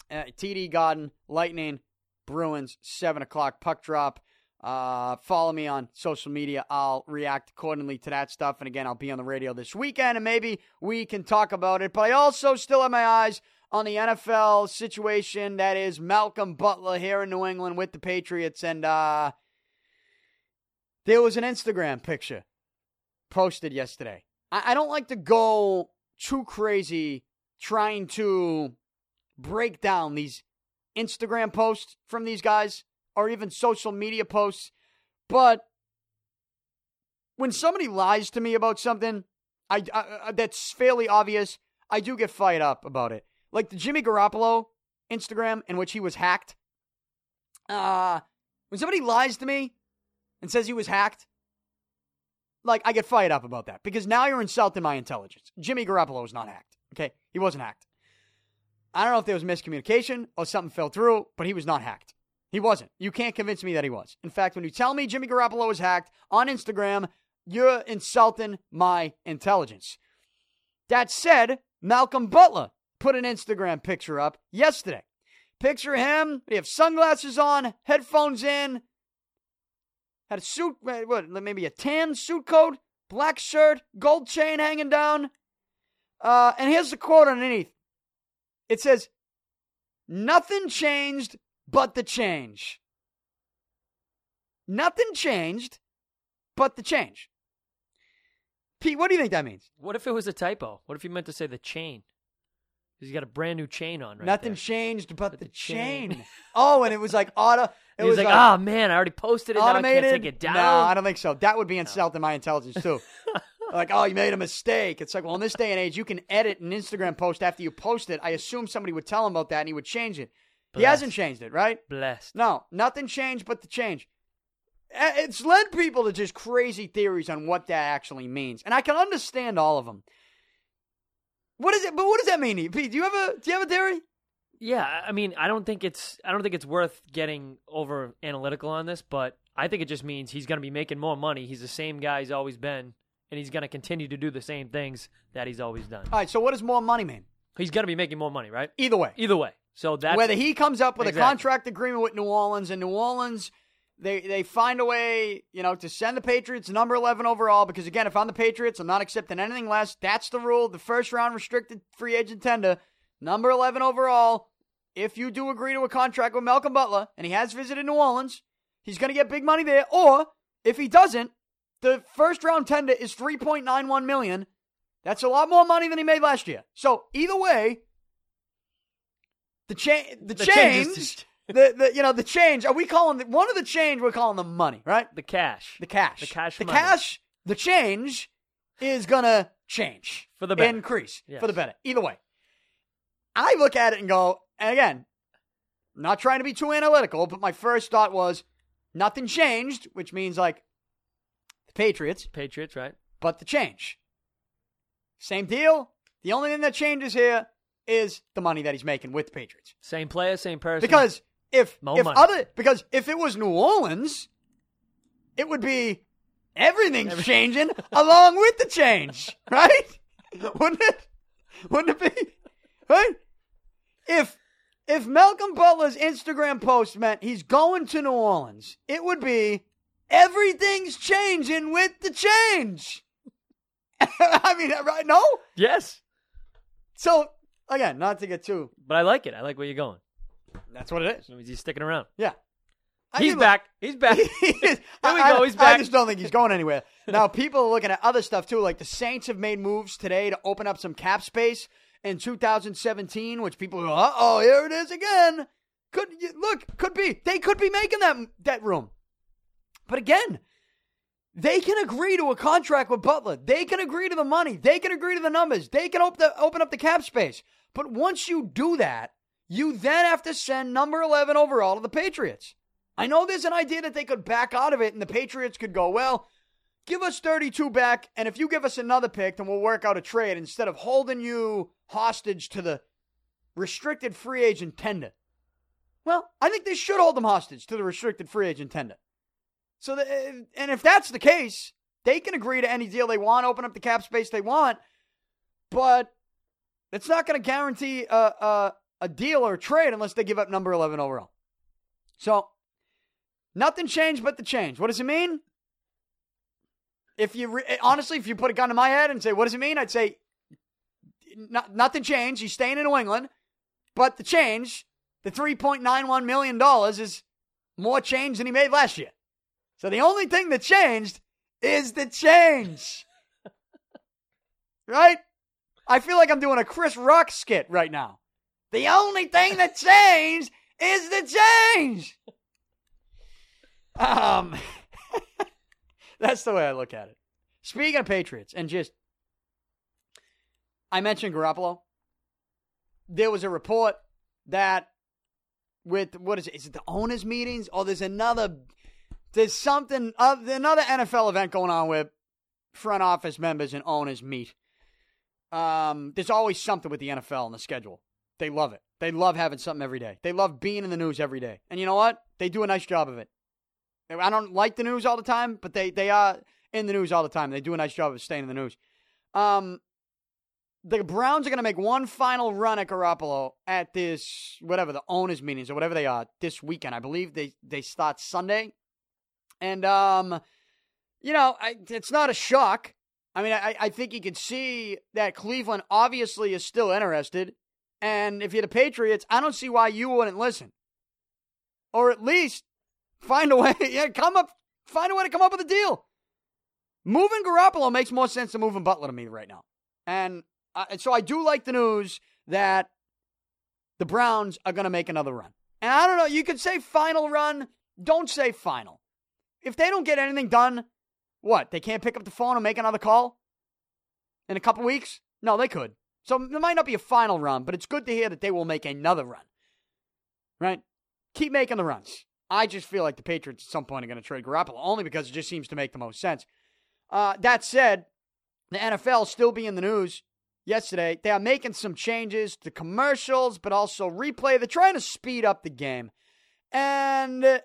Uh, TD Garden, Lightning, Bruins, seven o'clock puck drop. Uh, follow me on social media. I'll react accordingly to that stuff. And again, I'll be on the radio this weekend and maybe we can talk about it. But I also still have my eyes on the NFL situation that is Malcolm Butler here in New England with the Patriots. And uh, there was an Instagram picture posted yesterday. I, I don't like to go too crazy trying to break down these Instagram posts from these guys or even social media posts, but when somebody lies to me about something, I, I, that's fairly obvious. I do get fired up about it like the Jimmy Garoppolo Instagram in which he was hacked. Uh, when somebody lies to me and says he was hacked, like I get fired up about that because now you're insulting my intelligence. Jimmy Garoppolo was not hacked. Okay, he wasn't hacked. I don't know if there was miscommunication or something fell through, but he was not hacked. He wasn't. You can't convince me that he was. In fact, when you tell me Jimmy Garoppolo was hacked on Instagram, you're insulting my intelligence. That said, Malcolm Butler put an Instagram picture up yesterday. Picture him, he have sunglasses on, headphones in, had a suit, what, maybe a tan suit coat, black shirt, gold chain hanging down. Uh, and here's the quote underneath it says, Nothing changed but the change. Nothing changed but the change. Pete, what do you think that means? What if it was a typo? What if you meant to say the chain? Because he's got a brand new chain on right Nothing there. changed but, But the, the chain. chain. oh, and it was like auto. It was was like, ah, man, I already posted it. Now I can't take it down. No, I don't think so. That would be insulting my intelligence too. like, oh, you made a mistake. It's like, well, in this day and age, you can edit an Instagram post after you post it. I assume somebody would tell him about that and he would change it. He hasn't changed it, right? Blessed. No, nothing changed but the change. It's led people to just crazy theories on what that actually means, and I can understand all of them. What is it? But what does that mean, Pete? Do you have a do you have a theory? Yeah, I- I mean, I don't think it's I don't think it's worth getting over analytical on this, but I think it just means he's going to be making more money. He's the same guy he's always been, and he's going to continue to do the same things that he's always done. All right. So what does more money mean? He's going to be making more money, right? Either way, Either way. So that's whether he comes up with Exactly. a contract agreement with New Orleans, and New Orleans they they find a way, you know, to send the Patriots number eleven overall. Because again, if I'm the Patriots, I'm not accepting anything less. That's the rule. The first round restricted free agent tender, number eleven overall. If you do agree to a contract with Malcolm Butler, and he has visited New Orleans, he's going to get big money there. Or if he doesn't, the first round tender is three point nine one million. That's a lot more money than he made last year. So either way, the change, the, The change, the, the you know the change. Are we calling the, one of the change? We're calling the money, right? the cash The cash, The cash the money. cash, the change is gonna change For the better. increase Yes. for the better. Either way, I look at it and go, and again, not trying to be too analytical, but my first thought was nothing changed, which means like Patriots, Patriots, right? but the change. Same deal. The only thing that changes here is the money that he's making with the Patriots. Same player, same person. Because if if money. other because if it was New Orleans, it would be everything's Every- changing along with the change, right? Wouldn't it? Wouldn't it be? Right? If if Malcolm Butler's Instagram post meant he's going to New Orleans, it would be everything's changing with the change. I mean, right? No. yes, So again, not to get too. but I like it. I like where you're going. That's what it is. He's sticking around. Yeah. I He's mean, look, back. He's back. He. There we I- go. He's back. I just don't think he's going anywhere. Now, people are looking at other stuff too. Like the Saints have made moves today to open up some cap space in 2017, which people go, "Uh oh, here it is again." Could look, could be they could be making that that room, but again, they can agree to a contract with Butler. They can agree to the money. They can agree to the numbers. They can open the, open up the cap space. But once you do that, you then have to send number 11 overall to the Patriots. I know there's an idea that they could back out of it and the Patriots could go, well, give us 32 back, and if you give us another pick, then we'll work out a trade instead of holding you hostage to the restricted free agent tender. Well, I think they should hold them hostage to the restricted free agent tender. So, the, and if that's the case, they can agree to any deal they want, open up the cap space they want, but it's not going to guarantee a, a, a deal or a trade unless they give up number 11 overall. So, nothing changed but the change. What does it mean? If you re- honestly, if you put a gun to my head and say, "What does it mean?" I'd say, "No- "Nothing changed. He's staying in New England, but the change, the three point nine one million dollars, is more change than he made last year. So the only thing that changed is the change, right? I feel like I'm doing a Chris Rock skit right now. The only thing that changed is the change. Um, that's the way I look at it. Speaking of Patriots, and just, I mentioned Garoppolo. There was a report that with what is it? Is it the owners' meetings? Or there's another, there's something, uh, another NFL event going on where front office members and owners meet. Um, there's always something with the NFL on the schedule. They love it. They love having something every day. They love being in the news every day. And you know what? They do a nice job of it. I don't like the news all the time, but they, they are in the news all the time. They do a nice job of staying in the news. Um, the Browns are going to make one final run at Garoppolo at this, whatever, the owners' meetings or whatever they are this weekend. I believe they, they start Sunday. And, um, you know, I, it's not a shock. I mean, I, I think you can see that Cleveland obviously is still interested. And if you're the Patriots, I don't see why you wouldn't listen. Or at least find a way, yeah, come up, find a way to come up with a deal. Moving Garoppolo makes more sense than moving Butler to me right now. And, and so I do like the news that the Browns are going to make another run. And I don't know, you could say final run. Don't say final. If they don't get anything done, what? They can't pick up the phone and make another call in a couple weeks? No, they could. So it might not be a final run, but it's good to hear that they will make another run. Right? Keep making the runs. I just feel like the Patriots at some point are going to trade Garoppolo only because it just seems to make the most sense. Uh, that said, the NFL still be in the news yesterday. They are making some changes to commercials, but also replay. They're trying to speed up the game. And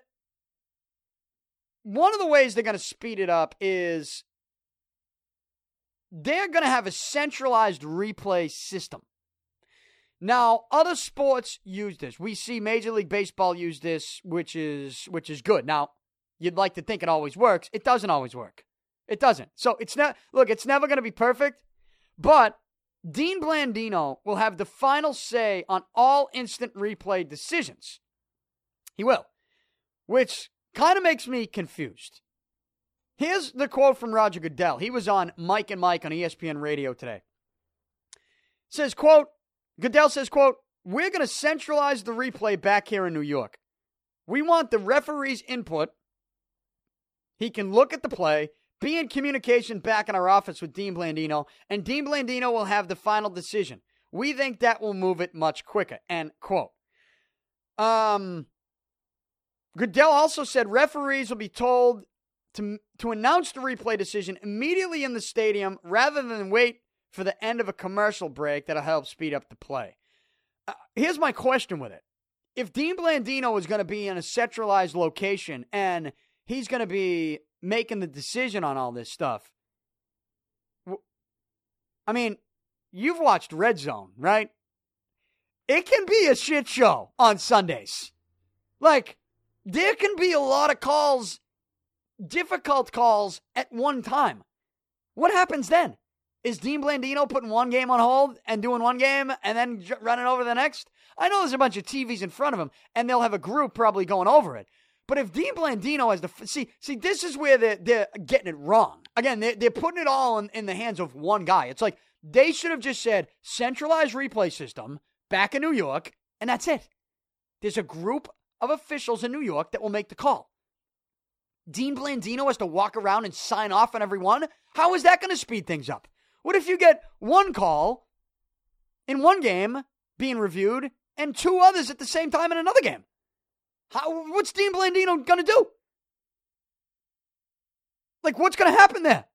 one of the ways they're going to speed it up is they're going to have a centralized replay system. Now, other sports use this. We see Major League Baseball use this, which is which is good. Now, you'd like to think it always works. It doesn't always work. It doesn't. So it's not look, it's never going to be perfect, but Dean Blandino will have the final say on all instant replay decisions. He will, which kind of makes me confused. Here's the quote from Roger Goodell. He was on Mike and Mike on ESPN Radio today. Says, quote, Goodell says, quote, we're going to centralize the replay back here in New York. We want the referee's input. He can look at the play, be in communication back in our office with Dean Blandino, and Dean Blandino will have the final decision. We think that will move it much quicker. End quote. Um, Goodell also said referees will be told to, to announce the replay decision immediately in the stadium rather than wait for the end of a commercial break that'll help speed up the play. Uh, here's my question with it. If Dean Blandino is going to be in a centralized location and he's going to be making the decision on all this stuff, I mean, you've watched Red Zone, right? It can be a shit show on Sundays. Like, there can be a lot of calls, difficult calls at one time. What happens then? Is Dean Blandino putting one game on hold and doing one game and then running over the next? I know there's a bunch of TVs in front of him, and they'll have a group probably going over it. But if Dean Blandino has the see, see, this is where they're, they're getting it wrong. Again, they're, they're putting it all in, in the hands of one guy. It's like they should have just said centralized replay system back in New York, and that's it. There's a group of officials in New York that will make the call. Dean Blandino has to walk around and sign off on everyone. How is that going to speed things up? What if you get one call in one game being reviewed and two others at the same time in another game? How, what's Dean Blandino going to do? Like, what's going to happen there?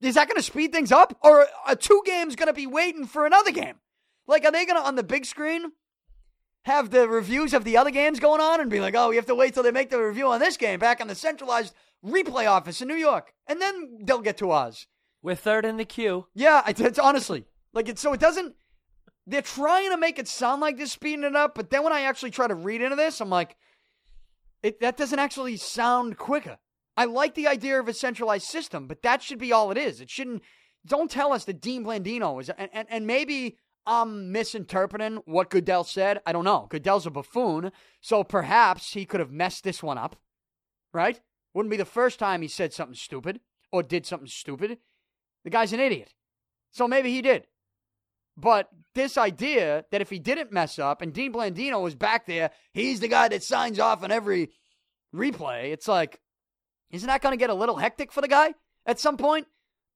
Is that going to speed things up? Or are two games going to be waiting for another game? Like, are they going to, on the big screen, have the reviews of the other games going on and be like, oh, we have to wait till they make the review on this game back in the centralized replay office in New York, and then they'll get to us. We're third in the queue. Yeah, it's honestly like it's so it doesn't. They're trying to make it sound like they're speeding it up, but then when I actually try to read into this, I'm like, it that doesn't actually sound quicker. I like the idea of a centralized system, but that should be all it is. It shouldn't. Don't tell us that Dean Blandino is, and, and, and maybe I'm misinterpreting what Goodell said. I don't know. Goodell's a buffoon, so perhaps he could have messed this one up, right? Wouldn't be the first time he said something stupid or did something stupid. The guy's an idiot. So maybe he did. But this idea that if he didn't mess up and Dean Blandino was back there, he's the guy that signs off on every replay, it's like, isn't that going to get a little hectic for the guy at some point?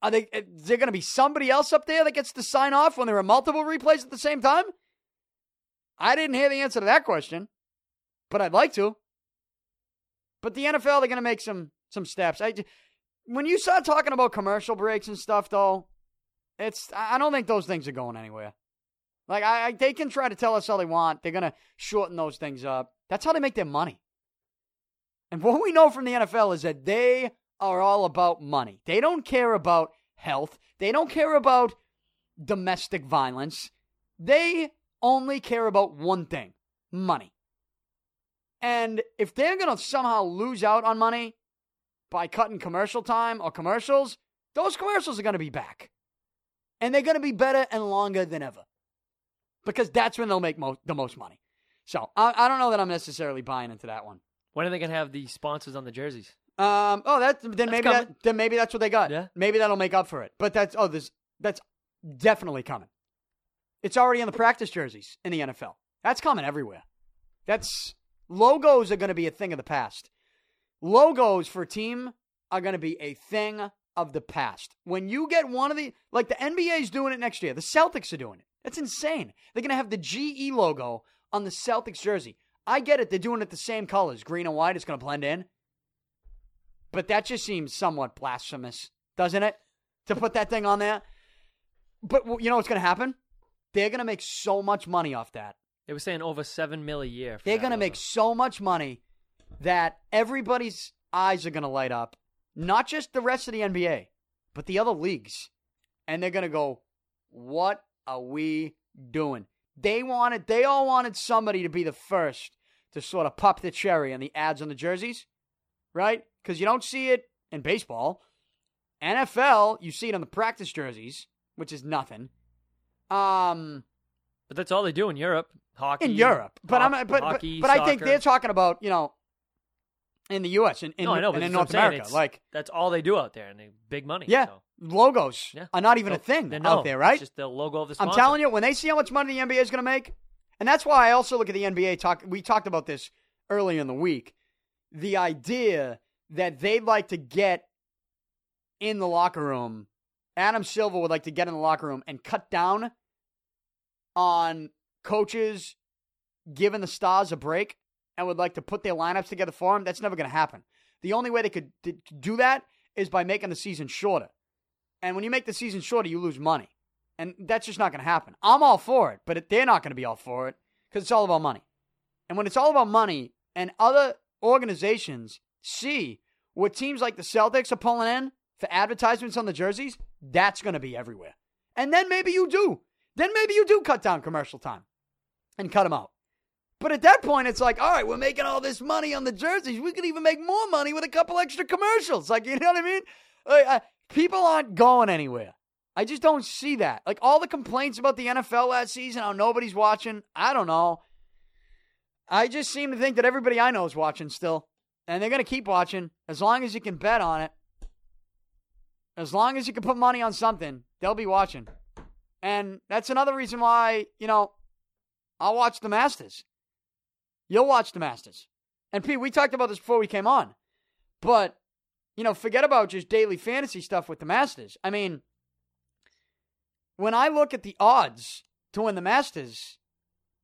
Are they? Eh, is there going to be somebody else up there that gets to sign off when there are multiple replays at the same time? I didn't hear the answer to that question, but I'd like to. But the NFL, they're going to make some some steps. I, when you start talking about commercial breaks and stuff, though, it's I don't think those things are going anywhere. Like I, I they can try to tell us all they want. They're going to shorten those things up. That's how they make their money. And what we know from the NFL is that they are all about money. They don't care about health. They don't care about domestic violence. They only care about one thing money. And if they're going to somehow lose out on money by cutting commercial time or commercials, those commercials are going to be back. And they're going to be better and longer than ever. Because that's when they'll make mo- the most money. So I, I don't know that I'm necessarily buying into that one. When are they going to have the sponsors on the jerseys? Um. Oh, that then maybe coming. that then maybe that's what they got. Yeah. Maybe that'll make up for it. But that's oh this that's definitely coming. It's already in the practice jerseys in the NFL. That's coming everywhere. That's logos are going to be a thing of the past. Logos for a team are going to be a thing of the past. When you get one of the like the NBA's doing it next year, the Celtics are doing it. That's insane. They're going to have the GE logo on the Celtics jersey. I get it. They're doing it the same colors, green and white. It's going to blend in. But that just seems somewhat blasphemous, doesn't it? To put that thing on there. But you know what's going to happen? They're going to make so much money off that. They were saying over seven mil a year. They're going to make so much money that everybody's eyes are going to light up. Not just the rest of the NBA, but the other leagues. And they're going to go, what are we doing? They wanted, they all wanted somebody to be the first to sort of pop the cherry on the ads on the jerseys, right? Because you don't see it in baseball. NFL, you see it on the practice jerseys, which is nothing. Um, but that's all they do in Europe. Hockey in Europe, but I'm but hockey, but, but I think they're talking about you know in the U.S. in, in, no, I know, and in North America, like that's all they do out there, and they big money. Yeah, so. logos yeah. are not even so, a thing no, out there, right? It's just the logo of the. Sponsor. I'm telling you, when they see how much money the NBA is going to make, and that's why I also look at the NBA. Talk, we talked about this earlier in the week. The idea that they'd like to get in the locker room. Adam Silver would like to get in the locker room and cut down on coaches giving the stars a break and would like to put their lineups together for them, that's never going to happen. The only way they could do that is by making the season shorter. And when you make the season shorter, you lose money. And that's just not going to happen. I'm all for it, but they're not going to be all for it because it's all about money. And when it's all about money and other organizations see what teams like the Celtics are pulling in for advertisements on the jerseys, that's going to be everywhere. And then maybe you do. Then maybe you do cut down commercial time and cut them out. But at that point, it's like, all right, we're making all this money on the jerseys. We could even make more money with a couple extra commercials. Like, you know what I mean? Like, people aren't going anywhere. I just don't see that. Like all the complaints about the NFL last season, how nobody's watching. I don't know. I just seem to think that everybody I know is watching still, and they're going to keep watching as long as you can bet on it. As long as you can put money on something, they'll be watching. And that's another reason why, you know, I'll watch the Masters. You'll watch the Masters. And Pete, we talked about this before we came on. But, you know, forget about just daily fantasy stuff with the Masters. I mean, when I look at the odds to win the Masters,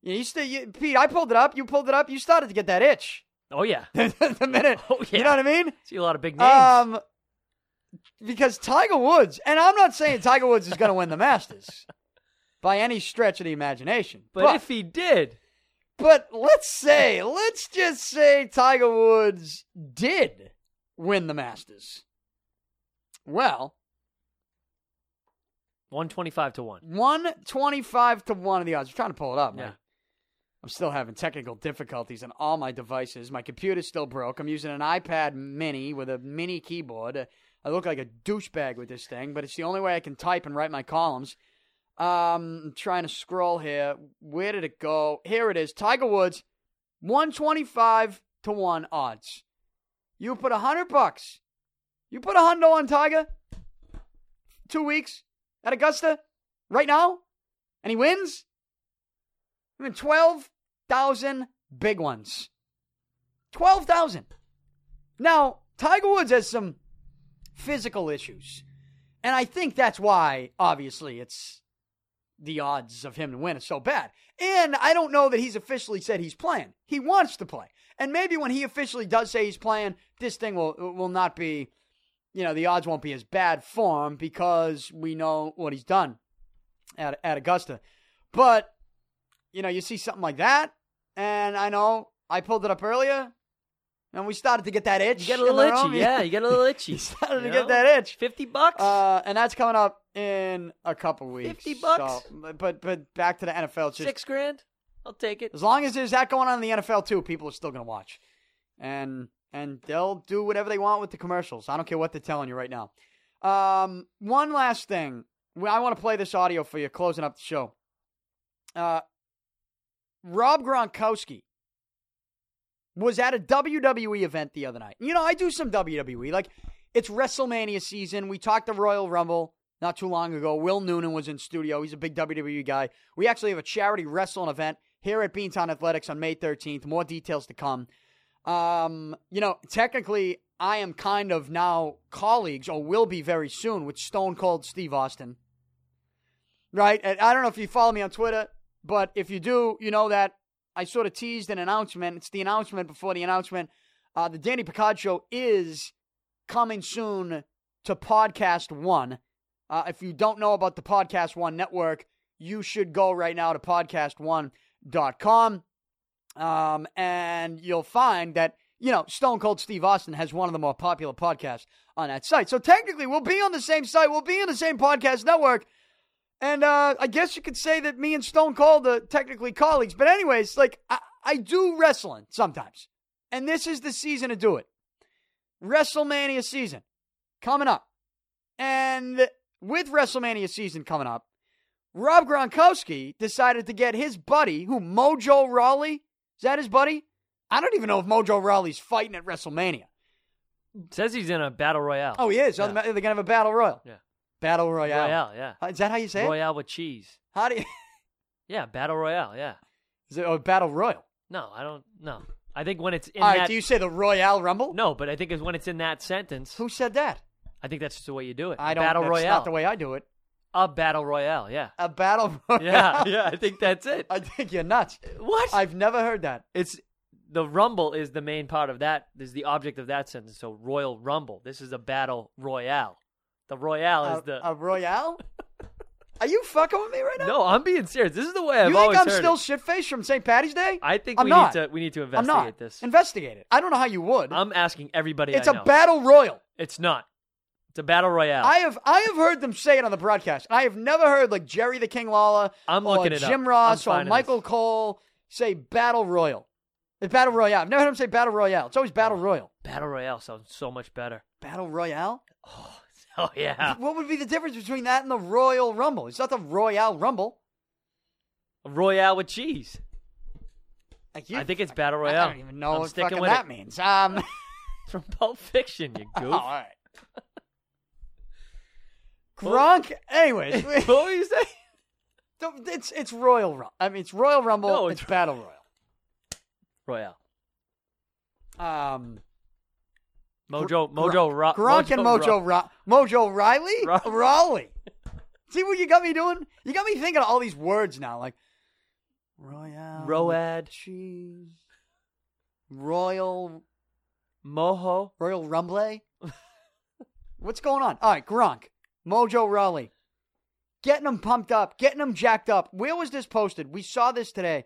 you, still, you, Pete, I pulled it up. You pulled it up. You started to get that itch. Oh yeah, the minute. Oh, yeah. You know what I mean? see a lot of big names. Um, because Tiger Woods, and I'm not saying Tiger Woods is going to win the Masters by any stretch of the imagination, but, if he did, but let's say, let's just say Tiger Woods did win the Masters. Well, 125 to 1. 125 to 1 of the odds. I'm trying to pull it up, man. Yeah. I'm still having technical difficulties on all my devices. My computer's still broke. I'm using an iPad mini with a mini keyboard. I look like a douchebag with this thing, but it's the only way I can type and write my columns. Um, I'm trying to scroll here. Where did it go? Here it is. Tiger Woods, 125 to 1 odds. You put a hundred bucks. You put a hundo on Tiger. Two weeks at Augusta right now, and he wins. I mean, twelve thousand big ones. Twelve thousand. Now Tiger Woods has some physical issues, and I think that's why, obviously, it's the odds of him to win is so bad. And I don't know that he's officially said he's playing. He wants to play. And maybe when he officially does say he's playing, this thing will will not be, you know, the odds won't be as bad for him because we know what he's done at at Augusta. But you know, you see something like that, and I know I pulled it up earlier, and we started to get that itch. You get a little itchy. Yeah, you get a little itchy. You started to You get that itch. 50 bucks? Uh, and that's coming up in a couple weeks. 50 bucks? So, but but back to the NFL. Just, Six grand? I'll take it. as long as there's that going on in the NFL too, people are still going to watch, and and they'll do whatever they want with the commercials. I don't care what they're telling you right now. Um, one last thing, I want to play this audio for you, closing up the show. Uh, Rob Gronkowski was at a WWE event the other night. You know, I do some WWE. Like, it's WrestleMania season. We talked the Royal Rumble not too long ago. Will Noonan was in studio. He's a big WWE guy. We actually have a charity wrestling event here at Beantown Athletics on May 13th. More details to come. Um, you know, technically, I am kind of now colleagues, or will be very soon, with Stone Cold Steve Austin. Right? I don't know if you follow me on Twitter, but if you do, you know that I sort of teased an announcement. It's the announcement before the announcement. Uh, the Danny Picard Show is coming soon to Podcast One. Uh, if you don't know about the Podcast One network, you should go right now to podcastone.com. Um, and you'll find that, you know, Stone Cold Steve Austin has one of the more popular podcasts on that site. So technically, we'll be on the same site, we'll be in the same podcast network. And uh, I guess you could say that me and Stone Cold are technically colleagues. But, anyways, like, I, I do wrestling sometimes. And this is the season to do it. WrestleMania season coming up. And with WrestleMania season coming up, Rob Gronkowski decided to get his buddy, who Mojo Rawley, is that his buddy? I don't even know if Mojo Rawley's fighting at WrestleMania. Says he's in a battle royale. Oh, he is. Yeah. Oh, They're going to have a battle royal. Yeah. Battle royale. royale, yeah. Uh, Is that how you say it? Royale with cheese. How do you? Yeah, battle royale, yeah. Is it a battle royal? No, I don't. No, I think when it's in All right. that. Do you say the Royale Rumble? no, but I think it's when it's in that sentence. Who said that? I think that's just the way you do it. I don't. Battle that's royale. not the way I do it. A battle royale. Yeah. A battle royale. Yeah. Yeah. I think that's it. I think you're nuts. What? I've never heard that. it's the rumble is the main part of that. Is the object of that sentence. So Royal Rumble. This is a battle royale. The royale is A, the. a royale? Are you fucking with me right now? no, I'm being serious. This is the way I've you always think I'm heard still it. shit faced from St. Patty's Day? I think I'm we not. need to we need to I'm investigate not. this. Investigate it. I don't know how you would. I'm asking everybody. it's I a know. battle royal. It's not. It's a battle royale. I have I have heard them say it on the broadcast. I have never heard like Jerry the King Lawler I'm or looking it up. Jim I'm Ross or finding Michael. Cole say battle royal. It's battle royale. I've never heard them say battle royale. It's always battle oh, royal. battle royale sounds so much better. Battle royale? Oh yeah, What would be the difference between that and the Royal Rumble? It's not the Royal Rumble. a royale with cheese. Like you, I think it's battle Royale. I don't even know I'm what fucking that it. means. Um, from Pulp Fiction. You oh, goof. all right. Gronk. Anyways, what were you saying? it's it's Royal Rumble. I mean, it's Royal Rumble. No, it's it's- Battle Royal. Royale. Um, Mojo. Mojo. Ro- Gronk and Mojo Ro- Mojo Riley Ro- Rawley. See what you got me doing? You got me thinking of all these words now, like Royale, Road. cheese, Royal Moho. Royal Rumble. What's going on? All right, Gronk, Mojo Rawley, getting them pumped up, getting them jacked up. Where was this posted? We saw this today.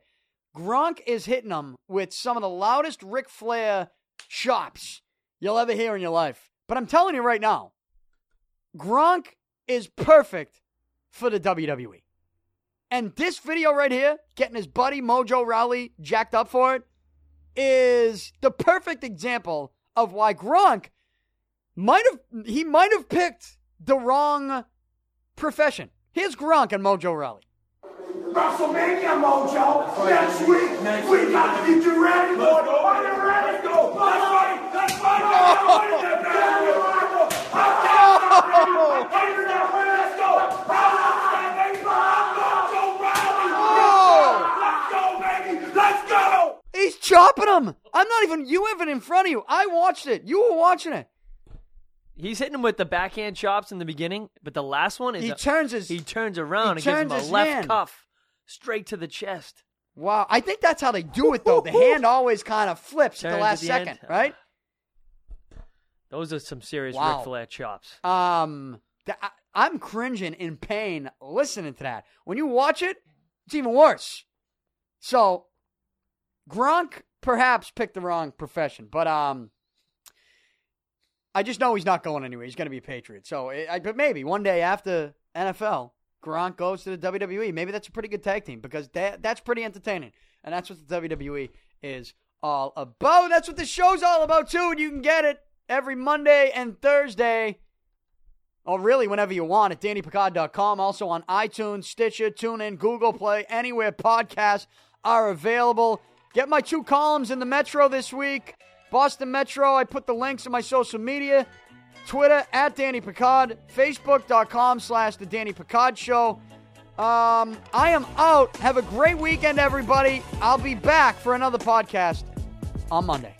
Gronk is hitting them with some of the loudest Ric Flair chops you'll ever hear in your life. But I'm telling you right now, Gronk is perfect for the WWE. And this video right here, getting his buddy Mojo Rawley jacked up for it, is the perfect example of why Gronk might have he might have picked the wrong profession. Here's Gronk and Mojo Rawley. WrestleMania Mojo next week. we got to get you ready for it. Are you ready? Let's go. Let's go. Let's go, baby. Let's go. He's chopping him. I'm not even you have it in front of you. I watched it. You were watching it. He's hitting him with the backhand chops in the beginning, but the last one is He a- turns his he turns around he and gives him a left hand. cuff straight to the chest. Wow, I think that's how they do it though. The hand always kind of flips at the last at the end. second, right? Those are some serious Wow. Ric Flair chops. Um, th- I, I'm cringing in pain listening to that. When you watch it, it's even worse. So, Gronk perhaps picked the wrong profession, but um, I just know he's not going anywhere. He's going to be a Patriot. So, it, I, but maybe one day after NFL, Gronk goes to the WWE. Maybe that's a pretty good tag team because that that's pretty entertaining, and that's what the WWE is all about. That's what the show's all about too, and you can get it every Monday and Thursday. Or really, whenever you want at DannyPicard.com. Also on iTunes, Stitcher, TuneIn, Google Play, anywhere podcasts are available. Get my two columns in the Metro this week. Boston Metro, I put the links in my social media. Twitter, at Danny Picard. Facebook.com slash The Danny Picard Show. Um, I am out. Have a great weekend, everybody. I'll be back for another podcast on Monday.